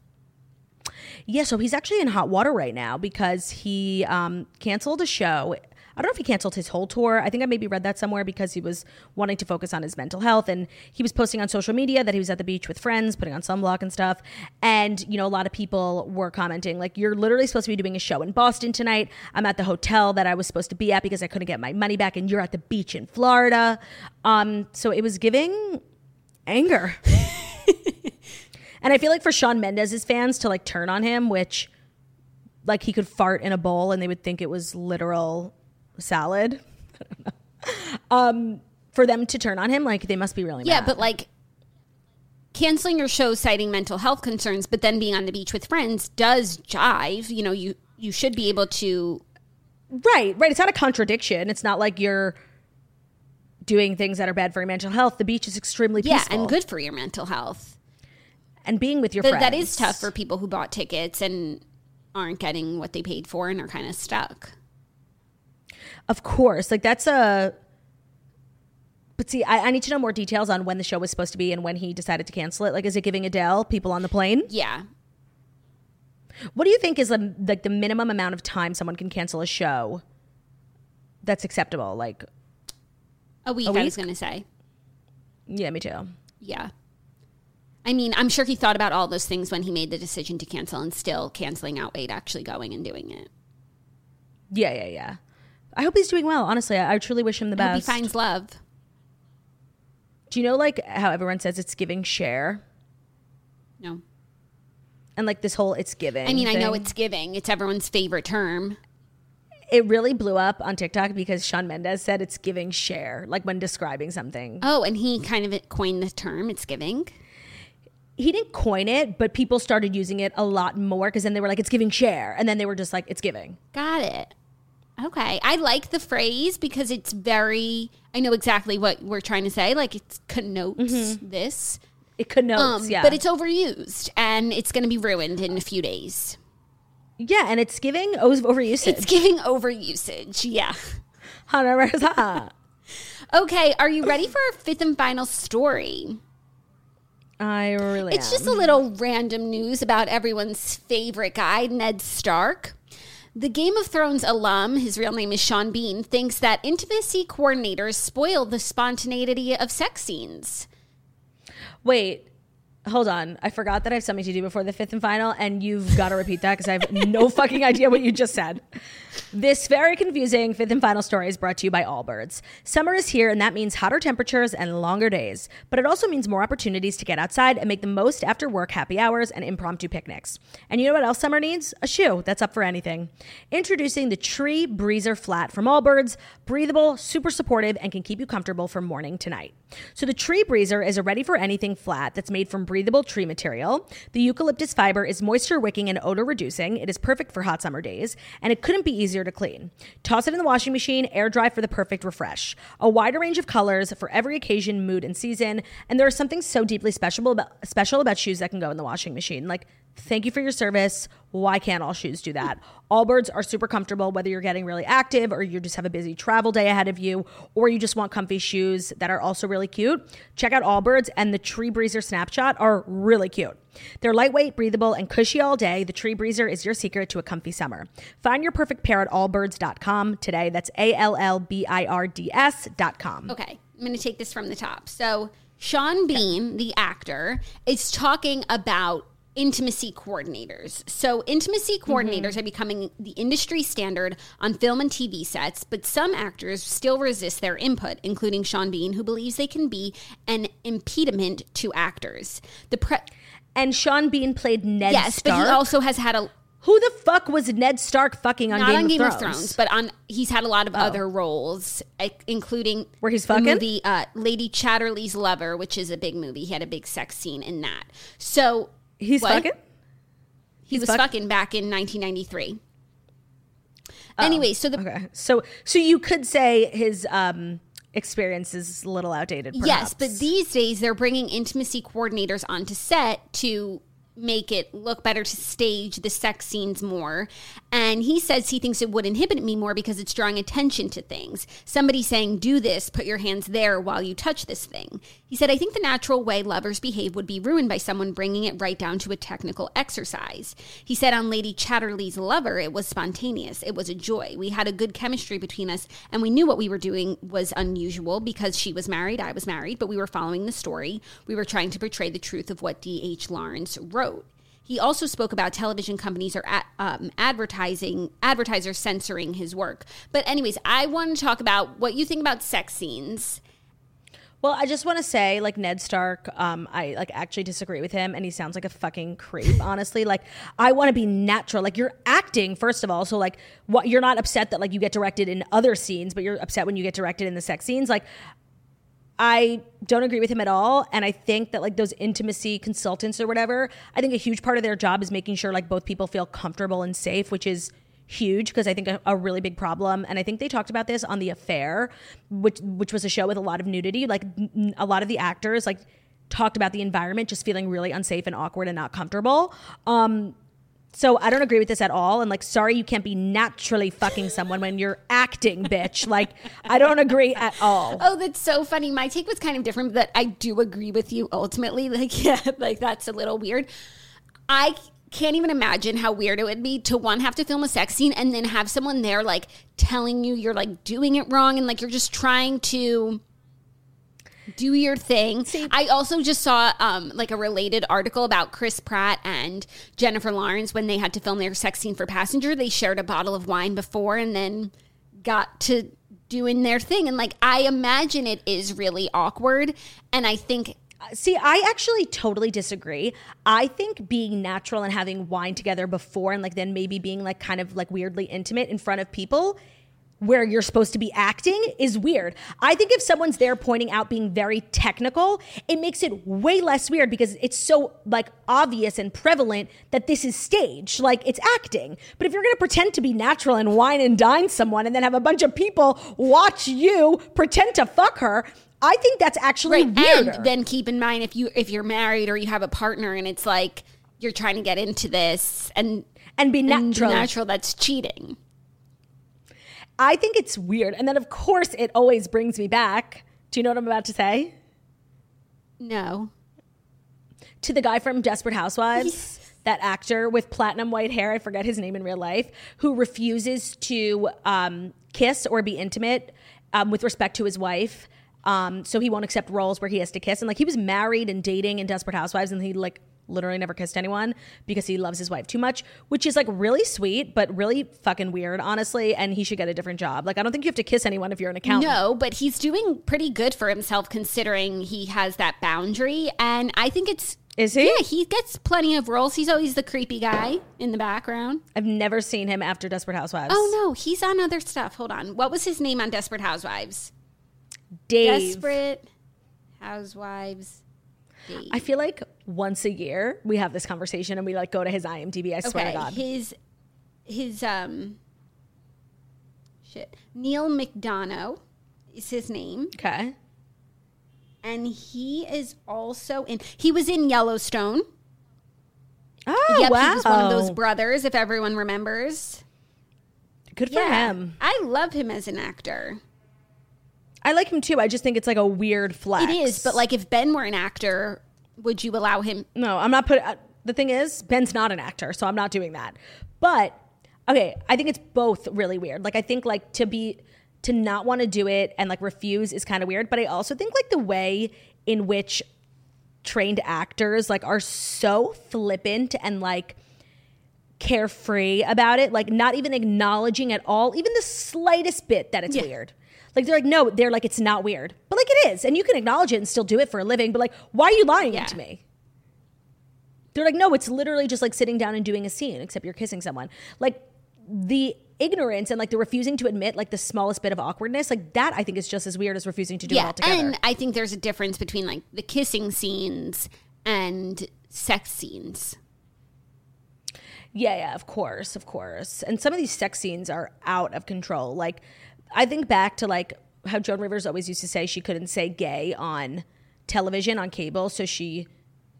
Yeah, so he's actually in hot water right now because he um, canceled a show. I don't know if he canceled his whole tour. I think I maybe read that somewhere because he was wanting to focus on his mental health. And he was posting on social media that he was at the beach with friends, putting on sunblock and stuff. And, you know, a lot of people were commenting, like, you're literally supposed to be doing a show in Boston tonight. I'm at the hotel that I was supposed to be at because I couldn't get my money back. And you're at the beach in Florida. Um, so it was giving anger. and I feel like for Shawn Mendes's fans to like turn on him, which like he could fart in a bowl and they would think it was literal salad. I don't know. Um, for them to turn on him, like they must be really Yeah, mad. but like canceling your show citing mental health concerns, but then being on the beach with friends does jive. You know, you you should be able to right, right. It's not a contradiction. It's not like you're doing things that are bad for your mental health. The beach is extremely yeah, and good for your mental health. and being with your Th- friends. that is tough for people who bought tickets and aren't getting what they paid for and are kind of stuck. Of course. Like that's a but see, I, I need to know more details on when the show was supposed to be and when he decided to cancel it. Like, is it giving Adele people on the plane? Yeah. What do you think is the like the minimum amount of time someone can cancel a show that's acceptable? Like, A week, I was going to say. yeah, me too. Yeah. I mean, I'm sure he thought about all those things when he made the decision to cancel and still canceling outweighed actually going and doing it. Yeah, yeah, yeah. I hope he's doing well. Honestly, I, I truly wish him the I hope he finds love. Do you know like how everyone says it's giving share No. and like this whole it's giving? I mean, I know thing? it's giving. It's everyone's favorite term. it really blew up on TikTok because Shawn Mendes said it's giving share, like when describing something. Oh, and he kind of coined the term it's giving. he didn't coin it, but people started using it a lot more because then they were like, it's giving share. And then they were just like, it's giving. Got it. Okay. I like the phrase because it's very, I know exactly what we're trying to say. Like it connotes this. It connotes, Um, yeah. But it's overused and it's going to be ruined in a few days. yeah, and it's giving over overusage. It's giving overusage. Yeah. Okay. Are you ready for our fifth and final story? I really It's am. just a little random news about everyone's favorite guy, Ned Stark. The Game of Thrones alum, his real name is Sean Bean, thinks that intimacy coordinators spoil the spontaneity of sex scenes. Wait, hold on. I forgot that I have something to do before the fifth and final, and you've got to repeat that because I have no fucking idea what you just said. This very confusing fifth and final story is brought to you by Allbirds. Summer is here, and that means hotter temperatures and longer days. But it also means more opportunities to get outside and make the most after work happy hours and impromptu picnics. And you know what else summer needs? A shoe that's up for anything. Introducing the Tree Breezer Flat from Allbirds. Breathable, super supportive, and can keep you comfortable from morning to night. So the Tree Breezer is a ready for anything flat that's made from breathable tree material. The eucalyptus fiber is moisture wicking and odor reducing. It is perfect for hot summer days, and it couldn't be easier to clean. Toss it in the washing machine, air dry for the perfect refresh. A wider range of colors for every occasion, mood, and season. And there is something so deeply special about special about shoes that can go in the washing machine. Like Thank you for your service. Why can't all shoes do that? Allbirds are super comfortable whether you're getting really active or you just have a busy travel day ahead of you or you just want comfy shoes that are also really cute. Check out Allbirds and the Tree Breezer Snapshot are really cute. They're lightweight, breathable, and cushy all day. The Tree Breezer is your secret to a comfy summer. Find your perfect pair at allbirds.com today. That's A L L B I R D S.com. Okay, I'm going to take this from the top. So, Sean Bean, the actor, is talking about intimacy coordinators. So, intimacy coordinators are becoming the industry standard on film and TV sets, but some actors still resist their input, including Sean Bean, who believes they can be an impediment to actors. The pre- And Sean Bean played Ned yes, Stark. but he also has had a Who the fuck was Ned Stark fucking on not Game, on of, Game Thrones? of Thrones, but on he's had a lot of other roles, including Where he's the fucking? movie uh, Lady Chatterley's Lover, which is a big movie. He had a big sex scene in that. So He's What? fucking? he was fuck- fucking back in 1993. Anyway, so the Okay. So so you could say his um experience is a little outdated perhaps. Yes, but these days they're bringing intimacy coordinators onto set to make it look better to stage the sex scenes more. And he says he thinks it would inhibit me more because it's drawing attention to things. Somebody saying, do this, put your hands there while you touch this thing. He said, I think the natural way lovers behave would be ruined by someone bringing it right down to a technical exercise. He said on Lady Chatterley's Lover, it was spontaneous. It was a joy. We had a good chemistry between us, and we knew what we were doing was unusual because she was married, I was married, but we were following the story. We were trying to portray the truth of what D.H. Lawrence wrote. He also spoke about television companies or a- um, advertising advertisers censoring his work. But anyways, I want to talk about what you think about sex scenes. Well, I just want to say, like Ned Stark, um, I like actually disagree with him, and he sounds like a fucking creep. honestly, like I want to be natural. Like you're acting, first of all, so like what you're not upset that like you get directed in other scenes, but you're upset when you get directed in the sex scenes. Like I don't agree with him at all, and I think that like those intimacy consultants or whatever, I think a huge part of their job is making sure like both people feel comfortable and safe, which is huge because I think a, a really big problem. And I think they talked about this on The Affair, which which was a show with a lot of nudity. Like n- a lot of the actors like talked about the environment just feeling really unsafe and awkward and not comfortable. Um, so I don't agree with this at all. And like, sorry, you can't be naturally fucking someone when you're acting, bitch. Like, I don't agree at all. Oh, that's so funny. My take was kind of different, but I do agree with you ultimately. Like, yeah, like that's a little weird. I can't even imagine how weird it would be to one have to film a sex scene and then have someone there like telling you you're like doing it wrong and like you're just trying to do your thing. I also just saw um, like a related article about Chris Pratt and Jennifer Lawrence when they had to film their sex scene for Passenger. They shared a bottle of wine before and then got to doing their thing. And like I imagine it is really awkward. And I think See, I actually totally disagree. I think being natural and having wine together before and like then maybe being like kind of like weirdly intimate in front of people where you're supposed to be acting is weird. I think if someone's there pointing out being very technical, it makes it way less weird because it's so like obvious and prevalent that this is stage, like it's acting. But if you're going to pretend to be natural and wine and dine someone and then have a bunch of people watch you pretend to fuck her, I think that's actually right. weirder. And then keep in mind if you if you're married or you have a partner and it's like you're trying to get into this and and be and natural. natural that's cheating. I think it's weird. And then, of course, it always brings me back. Do you know what I'm about to say? No. To the guy from Desperate Housewives, that actor with platinum white hair, I forget his name in real life, who refuses to um, kiss or be intimate um, with respect to his wife. Um, so he won't accept roles where he has to kiss. And like he was married and dating in Desperate Housewives, and he like literally never kissed anyone because he loves his wife too much, which is like really sweet, but really fucking weird, honestly. And he should get a different job. Like, I don't think you have to kiss anyone if you're an accountant. No, but he's doing pretty good for himself considering he has that boundary. And I think it's. Is he? Yeah, he gets plenty of roles. He's always the creepy guy in the background. I've never seen him after Desperate Housewives. Oh, no, he's on other stuff. Hold on. What was his name on Desperate Housewives? Dave. Desperate Housewives. Dave. I feel like once a year we have this conversation and we like go to his IMDb. I swear to God. His his um shit. Neal McDonough is his name. okay. And he is also in he was in Yellowstone. Oh, yep, wow. he was one of those brothers, if everyone remembers. Good for him. I love him as an actor. I like him too. I just think it's like a weird flex. It is, but like if Ben were an actor, would you allow him? No, I'm not putting. Uh, the thing is, Ben's not an actor, so I'm not doing that. But okay, I think it's both really weird. Like I think like to be to not want to do it and like refuse is kind of weird. But I also think like the way in which trained actors like are so flippant and like carefree about it, like not even acknowledging at all, even the slightest bit that it's Yeah. weird. Like they're like, no, they're like, it's not weird. But like it is. And you can acknowledge it and still do it for a living. But like, why are you lying Yeah. to me? They're like, no, it's literally just like sitting down and doing a scene, except you're kissing someone. Like the ignorance and like the refusing to admit like the smallest bit of awkwardness, like that I think is just as weird as refusing to do it Yeah, altogether. and I think there's a difference between like the kissing scenes and sex scenes. Yeah, yeah, of course, of course. And some of these sex scenes are out of control. Like, I think back to like how Joan Rivers always used to say she couldn't say gay on television on cable, so she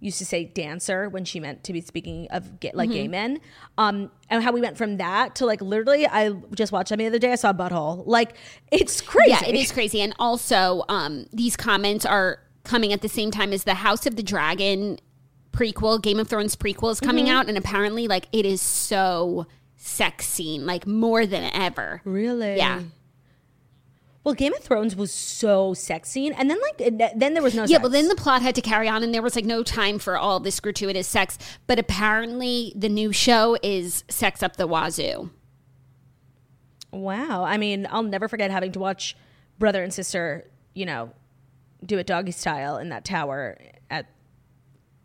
used to say dancer when she meant to be speaking of gay, like gay Mm-hmm. men. Um, and how we went from that to like literally, I just watched something the other day. I saw a butthole. Like, it's crazy. Yeah, it is crazy. And also, um, these comments are coming at the same time as the House of the Dragon prequel, Game of Thrones prequel is coming out, and apparently, like, it is so sex scene, like more than ever. Really? Yeah. Well, Game of Thrones was so sex scene, and then like then there was no. Yeah, sex. but then the plot had to carry on, and there was like no time for all this gratuitous sex. But apparently, the new show is sex up the wazoo. Wow. I mean, I'll never forget having to watch brother and sister, you know, do it doggy style in that tower at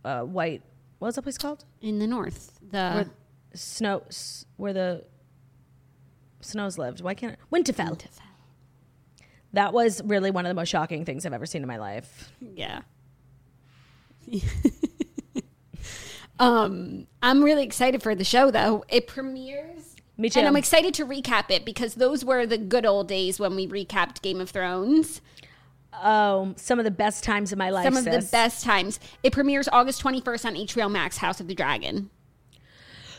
uh, White. What was that place called? In the north, the Where snow, where the snows lived. Why can't I? Winterfell. That was really one of the most shocking things I've ever seen in my life. Yeah. um, I'm really excited for the show though. It premieres. Me too. And I'm excited to recap it because those were the good old days when we recapped Game of Thrones. Oh, some of the best times of my life. Some of the best times. It premieres August 21st on HBO Max, House of the Dragon.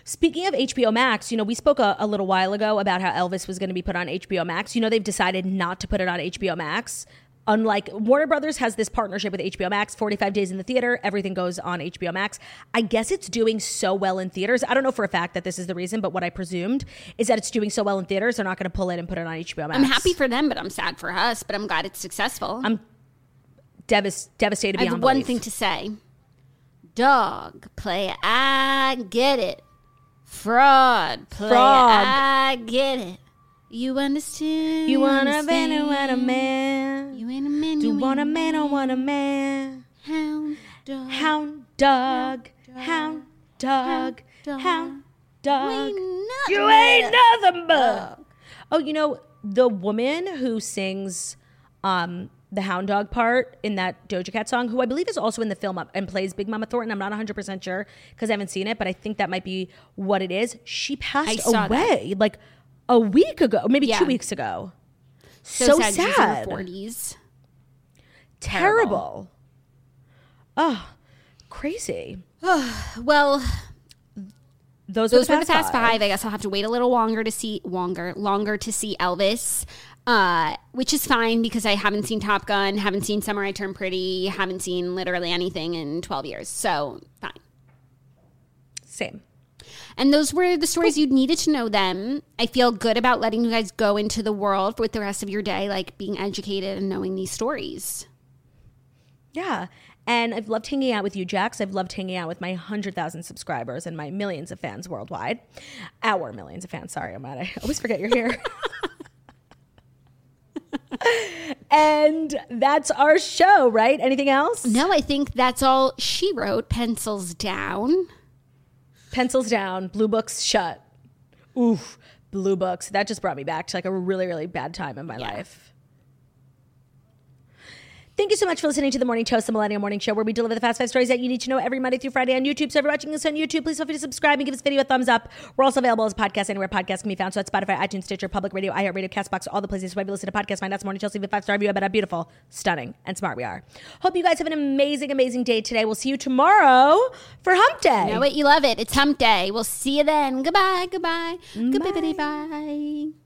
Speaking of HBO Max, you know, we spoke a, a little while ago about how Elvis was going to be put on HBO Max. You know, they've decided not to put it on HBO Max. Unlike Warner Brothers has this partnership with HBO Max, 45 days in the theater, everything goes on HBO Max. I guess it's doing so well in theaters. I don't know for a fact that this is the reason, but what I presumed is that it's doing so well in theaters, they're not going to pull it and put it on HBO Max. I'm happy for them, but I'm sad for us, but I'm glad it's successful. I'm Devas- devastated I have one belief. thing to say. Dog play, I get it. Fraud play, Frog. I get it. You understand? You want a man or want a man? You ain't a man. Do you want a man or want a man? Hound dog. Hound dog, hound dog, hound dog. You ain't nothing but. Oh, you know the woman who sings um, the hound dog part in that Doja Cat song, who I believe is also in the film and plays Big Mama Thornton. I'm not 100 percent sure because I haven't seen it, but I think that might be what it is. She passed saw that. away like a week ago, maybe Yeah. two weeks ago. So, So, sad. sad, She's in her 40s. terrible. Oh, crazy. Well, Those, those were were the past five. I guess I'll have to wait a little longer to see longer, longer to see Elvis, uh, which is fine because I haven't seen Top Gun, haven't seen Summer I Turned Pretty, haven't seen literally anything in twelve years. So fine. Same. And those were the stories you needed to know them. I feel good about letting you guys go into the world with the rest of your day, like being educated and knowing these stories. Yeah. And I've loved hanging out with you, Jax. I've loved hanging out with my 100,000 subscribers and my millions of fans worldwide. Our millions of fans. Sorry, I'm mad. I always forget you're here. and that's our show, right? Anything else? No, I think that's all she wrote. Pencils down. Pencils down, blue books shut. Oof, blue books. That just brought me back to like a really, really bad time in my life. Thank you so much for listening to the Morning Toast, the Millennial Morning Show, where we deliver the fast five stories that you need to know every Monday through Friday on YouTube. So if you're watching this on YouTube, please feel free to subscribe and give this video a thumbs up. We're also available as a podcast anywhere podcasts can be found. So at Spotify, iTunes, Stitcher, Public Radio, iHeartRadio, CastBox, all the places where you listen to podcasts. Find us Morning Toast, leave a five star review about how beautiful, stunning, and smart we are. Hope you guys have an amazing, amazing day today. We'll see you tomorrow for Hump Day. Know it, you love it. It's hump day. We'll see you then. Goodbye, goodbye. Goodbye, bye.